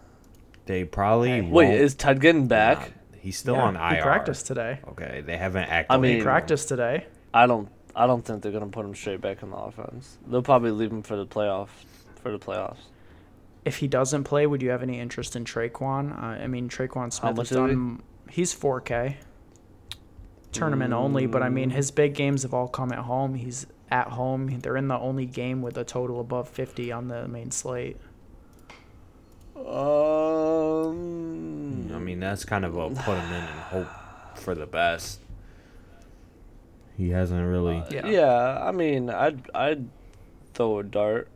They probably Hey. won't, Wait, is Ted getting back? Not- he's still Yeah, on IR. He practiced today. Okay, they haven't I activated. mean- He practiced today. I don't. I don't think they're gonna put him straight back in the offense. They'll probably leave him for the playoff, for the playoffs. If he doesn't play, would you have any interest in Tre'Quan? Uh, I mean, Tre'Quan Smith much has is done. He's 4K. Tournament only, but I mean, Mm. his big games have all come at home. He's at home. They're in the only game with a total above 50 on the main slate. Um. I mean, that's kind of a put him in and hope for the best. He hasn't really. Yeah. Yeah. I mean, I'd I'd throw a dart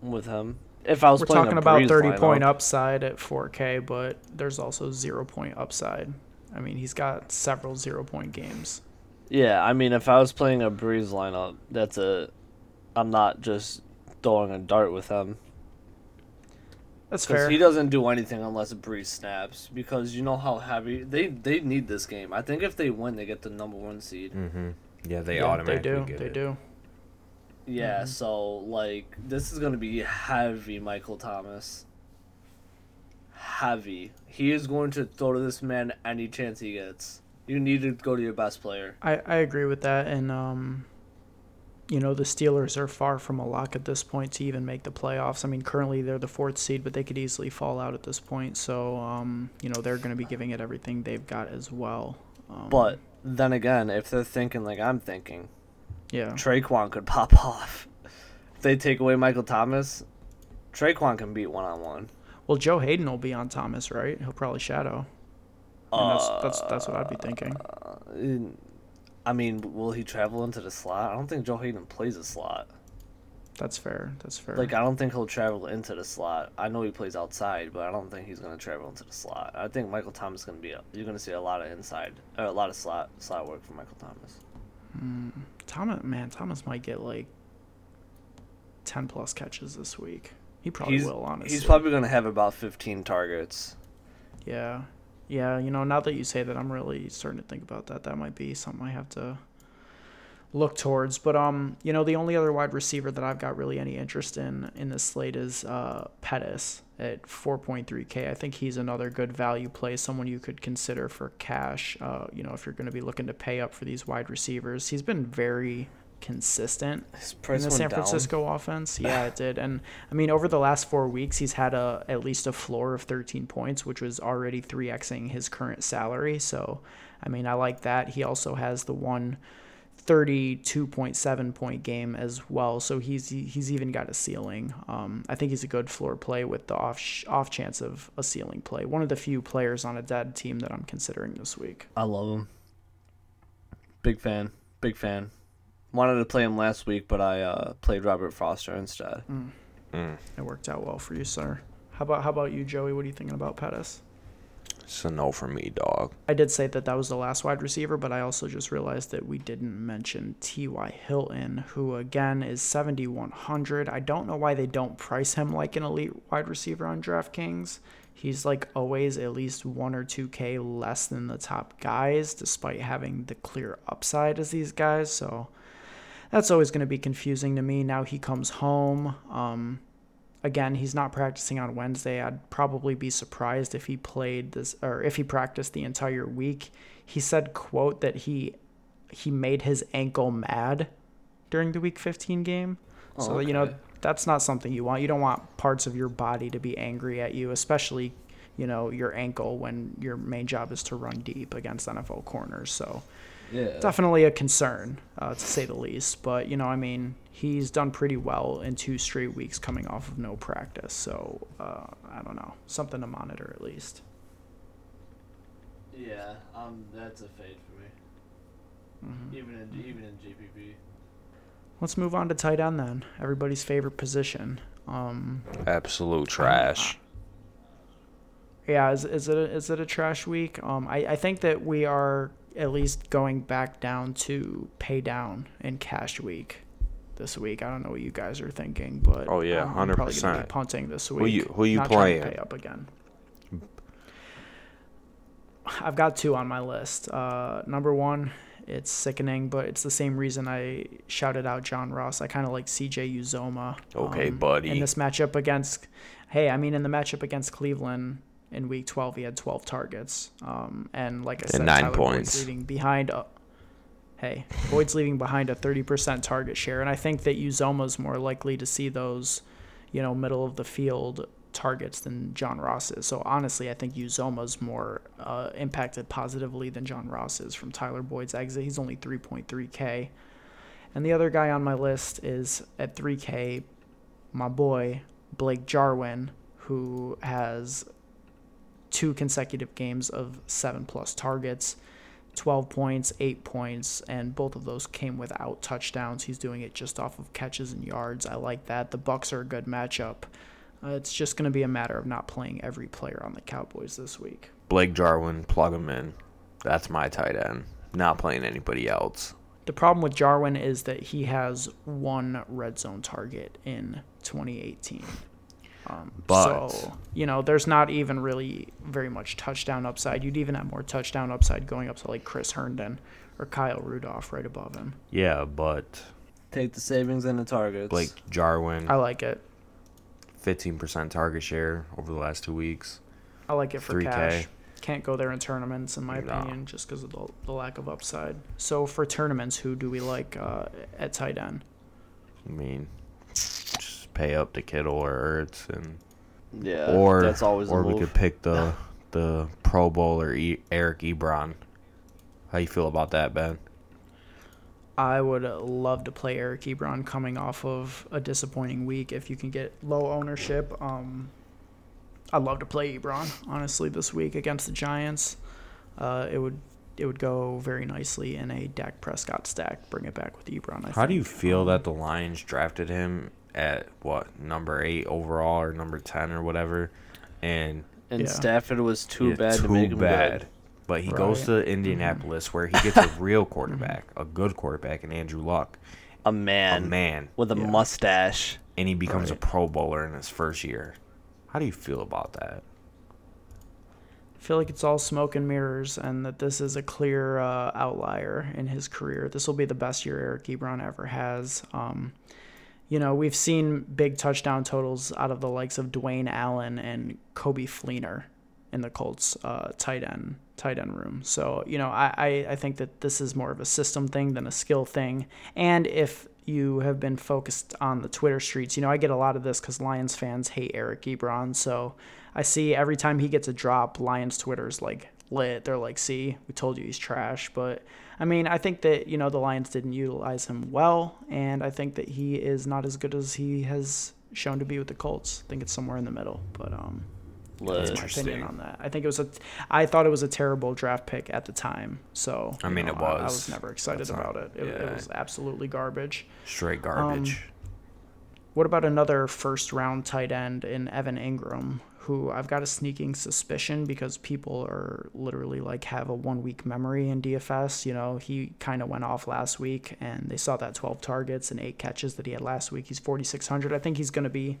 with him if I was We're playing a talking about Brees 30 point upside at 4K, but there's also zero point upside. I mean, he's got several zero point games. Yeah, I mean, if I was playing a Brees lineup, that's a. I'm not just throwing a dart with him That's because fair. he doesn't do anything unless Brees snaps. Because you know how heavy they they need this game. I think if they win, they get the number one seed. Mm-hmm. Yeah, they Yeah, automatically they do. get They it. do. Yeah, so like this is gonna be heavy, Michael Thomas. Heavy. He is going to throw to this man any chance he gets. You need to go to your best player. I, I agree with that. And, um, you know, the Steelers are far from a lock at this point to even make the playoffs. I mean, currently they're the fourth seed, but they could easily fall out at this point. So, um, you know, they're going to be giving it everything they've got as well. Um, But then again, if they're thinking like I'm thinking, yeah, Tre'Quan could *laughs* pop off. If they take away Michael Thomas, Tre'Quan can beat one on one. well, Joe Haden will be on Thomas, right? He'll probably shadow. And that's, that's, that's what I'd be thinking. I mean, will he travel into the slot? I don't think Joe Haden plays a slot. That's fair. That's fair. Like I don't think he'll travel into the slot. I know he plays outside, but I don't think he's gonna travel into the slot. I think Michael Thomas is gonna be. A, you're gonna see a lot of inside, or a lot of slot slot work from Michael Thomas. Mm, Thomas, man, Thomas might get like 10 plus catches this week. He probably He's will, honestly. he's probably gonna have about 15 targets. Yeah. Yeah, you know, now that you say that, I'm really starting to think about that. That might be something I have to look towards. But um, you know, the only other wide receiver that I've got really any interest in in this slate is uh Pettis at 4.3k. I think he's another good value play, someone you could consider for cash. Uh, you know, if you're going to be looking to pay up for these wide receivers, he's been very consistent in the went San down. Francisco offense. *laughs* Yeah, it did. And I mean, over the last four weeks, he's had a at least a floor of 13 points, which was already 3xing his current salary. So, I mean, I like that. He also has the one 32.7 point game as well. So he's he's even got a ceiling. Um, I think he's a good floor play with the off off chance of a ceiling play. One of the few players on a dead team that I'm considering this week. I love him. Big fan. Big fan. Wanted to play him last week, but I uh, played Robert Foster instead. Mm. It worked out well for you, sir. How about how about you, Joey? What are you thinking about Pettis? It's a no for me, dog. I did say that that was the last wide receiver, but I also just realized that we didn't mention T.Y. Hilton, who again is 7,100. I don't know why they don't price him like an elite wide receiver on DraftKings. He's like always at least one or 2K less than the top guys, despite having the clear upside as these guys. So that's always going to be confusing to me. Now he comes home. Um, again, he's not practicing on Wednesday. I'd probably be surprised if he played this or if he practiced the entire week. He said, "quote that he he made his ankle mad during the week 15 game." So, Oh, you know, that's not something you want. You don't want parts of your body to be angry at you, especially, you know, your ankle when your main job is to run deep against NFL corners. So, Yeah. definitely a concern, uh, to say the least. But you know, I mean, he's done pretty well in two straight weeks coming off of no practice. So uh, I don't know, something to monitor at least. Yeah, um, that's a fade for me. Mm-hmm. Even in even in GPP. Let's move on to tight end then. Everybody's favorite position. Um, Absolute trash. yeah, is, is it a, is it a trash week? Um, I, I think that we are at least going back down to pay down in cash week this week. I don't know what you guys are thinking, but Oh, yeah, I'm probably gonna be 100%. punting this week. Who you- who you Not playing? Pay up again. I've got two on my list. Uh, number one, it's sickening, but it's the same reason I shouted out John Ross. I kind of like CJ Uzomah. Okay, um, buddy. In this matchup against, hey, I mean, in the matchup against Cleveland in Week 12, he had 12 targets, um, and like I said, nine Tyler points. Boyd's leaving behind. A, hey, Boyd's leaving behind a 30% target share, and I think that Uzomah's more likely to see those, you know, middle of the field targets than John Ross is. So honestly, I think Uzomah's more uh, impacted positively than John Ross is from Tyler Boyd's exit. He's only 3.3K. And the other guy on my list is at 3K, my boy, Blake Jarwin, who has two consecutive games of seven plus targets. 12 points, 8 points, and both of those came without touchdowns. He's doing it just off of catches and yards. I like that. The Bucs are a good matchup. Uh, it's just going to be a matter of not playing every player on the Cowboys this week. Blake Jarwin, plug him in. That's my tight end. Not playing anybody else. The problem with Jarwin is that he has one red zone target in 2018. Um, But- so you know, there's not even really very much touchdown upside. You'd even have more touchdown upside going up to like Chris Herndon or Kyle Rudolph right above him. Yeah, but Take the savings and the targets. Blake Jarwin, I like it. 15% target share over the last two weeks. I like it for 3K. cash. Can't go there in tournaments, in my No. opinion, just because of the, the lack of upside. So for tournaments, who do we like uh, at tight end? I mean, just pay up to Kittle or Ertz, and yeah, or that's always a or we could pick the *laughs* the Pro Bowler e- Eric Ebron. How you feel about that, Ben? I would love to play Eric Ebron coming off of a disappointing week. If you can get low ownership, um, I'd love to play Ebron honestly this week against the Giants. Uh, it would it would go very nicely in a Dak Prescott stack. Bring it back with Ebron. I How do you feel Um, that the Lions drafted him at what number eight overall or number ten or whatever, and and Yeah. Stafford was too yeah, bad too to make him bad. good. But he goes to Indianapolis where he gets a *laughs* real quarterback, a good quarterback, and Andrew Luck, A man, a man, with a Yeah. mustache. and he becomes a Pro Bowler in his first year. How do you feel about that? I feel like it's all smoke and mirrors, and that this is a clear uh, outlier in his career. This will be the best year Eric Ebron ever has. Um, you know, we've seen big touchdown totals out of the likes of Dwayne Allen and Coby Fleener in the Colts uh, tight end tight end room. So you know, I, I I think that this is more of a system thing than a skill thing. And if you have been focused on the Twitter streets, you know, I get a lot of this because Lions fans hate Eric Ebron. So I see every time he gets a drop, Lions Twitter's like lit. They're like, see, we told you he's trash. But I mean, I think that, you know, the Lions didn't utilize him well. And I think that he is not as good as he has shown to be with the Colts. I think it's somewhere in the middle. But, um, that's my opinion on that. I think it was a. I thought it was a terrible draft pick at the time. So I mean, know, it I, I was. was never excited That's about it. It, it yeah. was absolutely garbage. Straight garbage. What about another first round tight end in Evan Engram, who I've got a sneaking suspicion because people are literally like have a one week memory in DFS. You know, he kind of went off last week and they saw that 12 targets and eight catches that he had last week. He's 4,600. I think he's going to be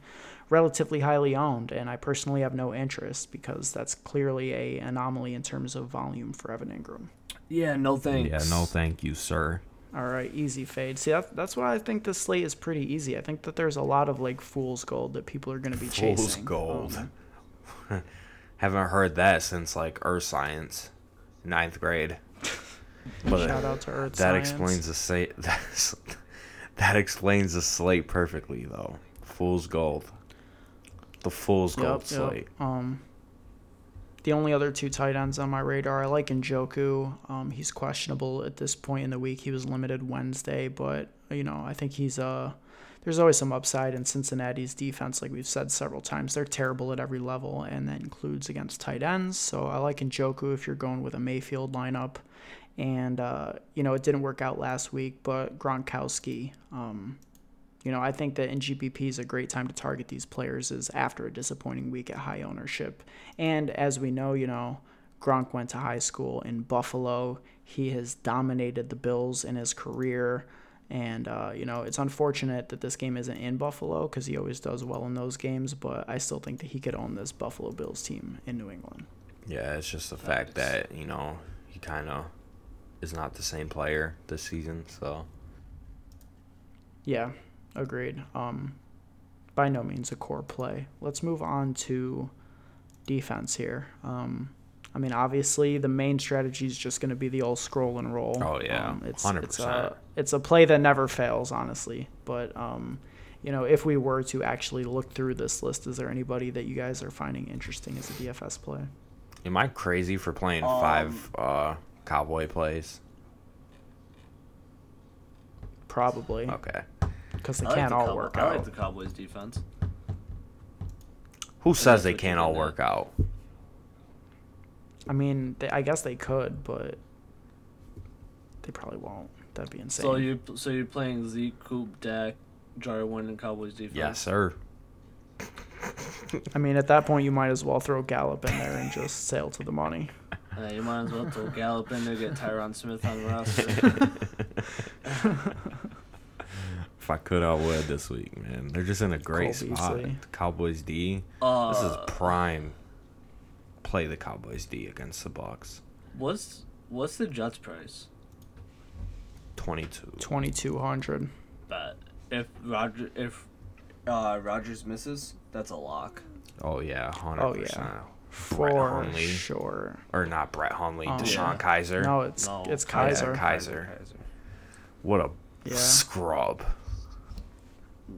relatively highly owned, and I personally have no interest because that's clearly a anomaly in terms of volume for Evan Engram. Yeah, no thanks. yeah, no, thank you, sir. All right, easy fade. See, that, that's why I think this slate is pretty easy. I think that there's a lot of like fool's gold that people are going to be chasing. Fool's gold. Um, *laughs* Haven't heard that since like Earth Science, ninth grade. *laughs* But shout out to Earth that Science. explains the slate. *laughs* That explains the slate perfectly, though. Fool's gold. The fool's gold Yep, slate. Um, the only other two tight ends on my radar, I like Njoku. Um, he's questionable at this point in the week. He was limited Wednesday, but you know I think he's uh there's always some upside in Cincinnati's defense, like we've said several times. They're terrible at every level, and that includes against tight ends. So I like Njoku if you're going with a Mayfield lineup. And uh, you know it didn't work out last week, but Gronkowski. Um, you know, I think that in GPP is a great time to target these players is after a disappointing week at high ownership. And as we know, you know, Gronk went to high school in Buffalo. He has dominated the Bills in his career. And, uh, you know, it's unfortunate that this game isn't in Buffalo because he always does well in those games, but I still think that he could own this Buffalo Bills team in New England. Yeah, it's just the fact that you know he kind of is not the same player this season. So Yeah, agreed. Um, by no means a core play. Let's move on to defense here. Um, I mean, obviously, the main strategy is just going to be the old scroll and roll. Oh, yeah, um, it's, It's 100%. a, it's a play that never fails, honestly. But um, you know, if we were to actually look through this list, is there anybody that you guys are finding interesting as a DFS play? am I crazy for playing five uh, cowboy plays? Probably, Okay. because they I can't the all Cow- work I out. like the Cowboys defense. Who says they can't all work out? I mean, they, I guess they could, but they probably won't. That'd be insane. So you so you're playing Zeke, Coop, Dak, Jarwin, and Cowboys defense. Yes, sir. I mean, at that point, you might as well throw Gallup in there and just sail to the money. *laughs* Uh, you might as well throw Gallup in there, get Tyron Smith on the roster. *laughs* If I could, I would this week, man. They're just in a great Cole spot. Beasley. Cowboys D. Uh, This is prime. Play the Cowboys D against the Bucs. what's what's the Jets price? Twenty-two. 2,200. Bet if Roger if uh Rodgers misses, that's a lock. Oh yeah, hundred Oh, percent. yeah. Brett For Hundley. sure. Or not Brett Hundley, Um, DeShone Yeah. Kizer. No, it's No, it's Kizer. Kizer. Kizer. What a Yeah. scrub.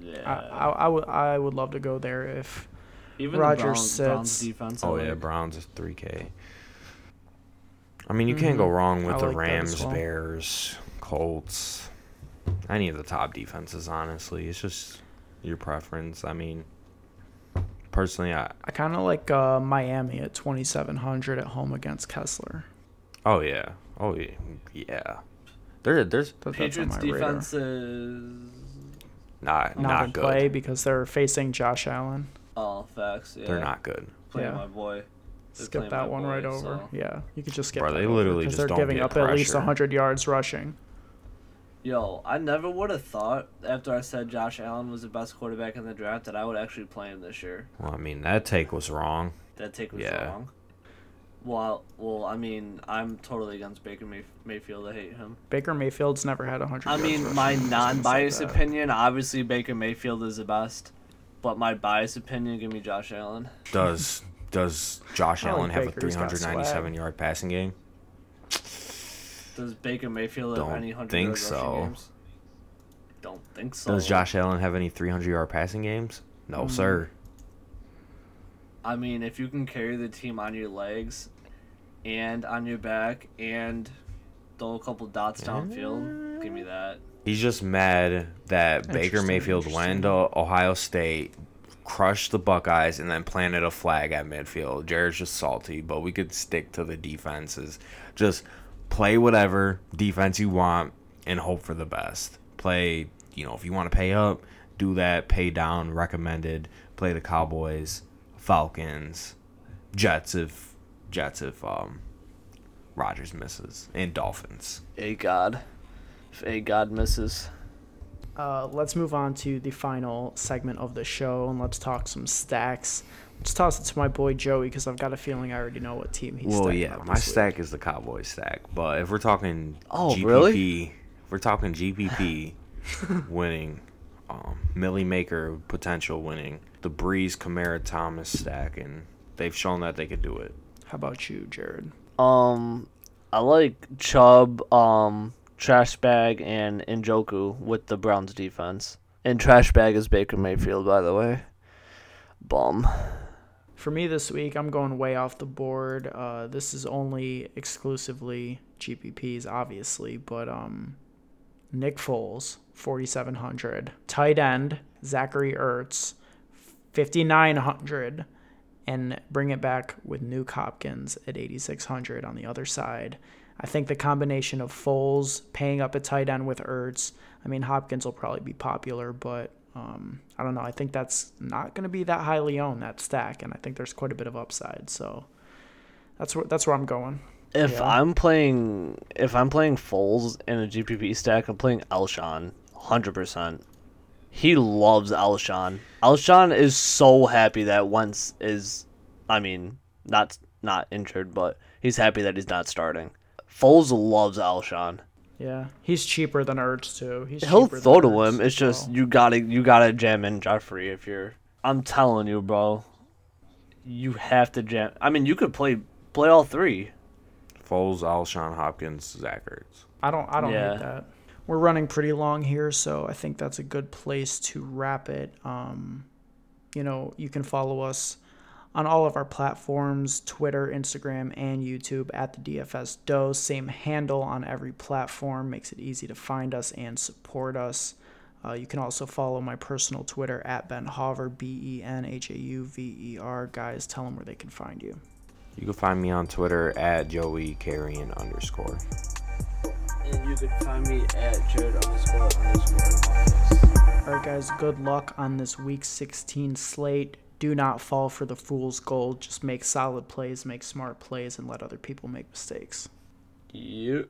Yeah. I, I, I, would, I would love to go there if Even Rodgers the Browns, Browns defense. I Oh yeah, like. Browns is three K. I mean, you can't go Mhm. wrong with I the like Rams, well. Bears, Colts, any of the top defenses. Honestly, it's just your preference. I mean, personally, I I kind of like uh, Miami at 2,700 at home against Kessler. oh yeah, oh yeah, yeah. There, there's That, Patriots my radar. defense is not Not, not in good. play because they're facing Josh Allen. Oh facts. Yeah. They're not good. playing Yeah. my boy. They're Skip that one boy, right over. so- Yeah, you could just skip Bro, that they over literally 'cause just they're don't giving get up at least pressure. 100 yards rushing. Yo, I never would have thought after I said Josh Allen was the best quarterback in the draft that I would actually play him this year. Well, I mean, that take was wrong. That take was Yeah. wrong. Well, well, I mean, I'm totally against Baker Mayf- Mayfield. I hate him. Baker Mayfield's never had a 100 I mean, my I'm just gonna say non-biased that. opinion, obviously Baker Mayfield is the best, but my biased opinion, give me Josh Allen. Does Does Josh I like Allen have a Baker. He's got 397 yard passing game? Does Baker Mayfield have Don't any hundred think yard rushing so. games? Don't think so. Does Josh Allen have any 300 yard passing games? No, Mm. sir. I mean, if you can carry the team on your legs, and on your back, and throw a couple dots downfield, give me that. He's just mad that Baker Mayfield went to Ohio State, crushed the Buckeyes, and then planted a flag at midfield. Jared's just salty, but we could stick to the defenses. Just play whatever defense you want and hope for the best. Play, you know, if you want to pay up, do that. Pay down, recommended. Play the Cowboys, Falcons, Jets if Jets if um Rodgers misses, and Dolphins. A God. If A God misses. Uh, let's move on to the final segment of the show and let's talk some stacks. Let's toss it to my boy Joey because I've got a feeling I already know what team he's. Well, yeah, my week. stack is the Cowboy stack. But if we're talking Oh, GPP, really? if we're talking GPP *laughs* winning, um, Milly Maker potential winning, the Brees Kamara Thomas stack, and they've shown that they could do it. How about you, Jared? Um, I like Chubb, um, Trash Bag, and Njoku with the Browns defense. And Trash Bag is Baker Mayfield, by the way. Bum. For me this week, I'm going way off the board. Uh, this is only exclusively GPPs, obviously, but um, Nick Foles, 4,700. Tight end, Zachary Ertz, 5,900. And bring it back with Nuke Hopkins at 8,600 on the other side. I think the combination of Foles paying up a tight end with Ertz, I mean, Hopkins will probably be popular, but um, I don't know. I think that's not going to be that highly owned, that stack, and I think there's quite a bit of upside. So that's where, that's where I'm going. If Yeah. I'm playing, if I'm playing Foles in a GPP stack, I'm playing Alshon, hundred percent. He loves Alshon. Alshon is so happy that Wentz is, I mean, not not injured, but he's happy that he's not starting. Foles loves Alshon. Yeah, he's cheaper than Ertz too. He's He'll cheaper than throw to Ertz, him. It's just so- you gotta you gotta jam in Jeffery if you're. I'm telling you, bro. You have to jam. I mean, you could play play all three. Foles, Alshon Hopkins, Zach Ertz. I don't I don't Yeah. hate that. We're running pretty long here, so I think that's a good place to wrap it. Um, you know, you can follow us on all of our platforms Twitter, Instagram, and YouTube at the DFS Dose. Same handle on every platform, makes it easy to find us and support us. Uh, you can also follow my personal Twitter at Ben Hauver, B E N H A U V E R. Guys, tell them where they can find you. You can find me on Twitter at Joey Carrion underscore. And you can find me at Jared underscore underscore. All right, guys, good luck on this week 16 slate. Do not fall for the fool's gold. Just make solid plays, make smart plays, and let other people make mistakes. Yep.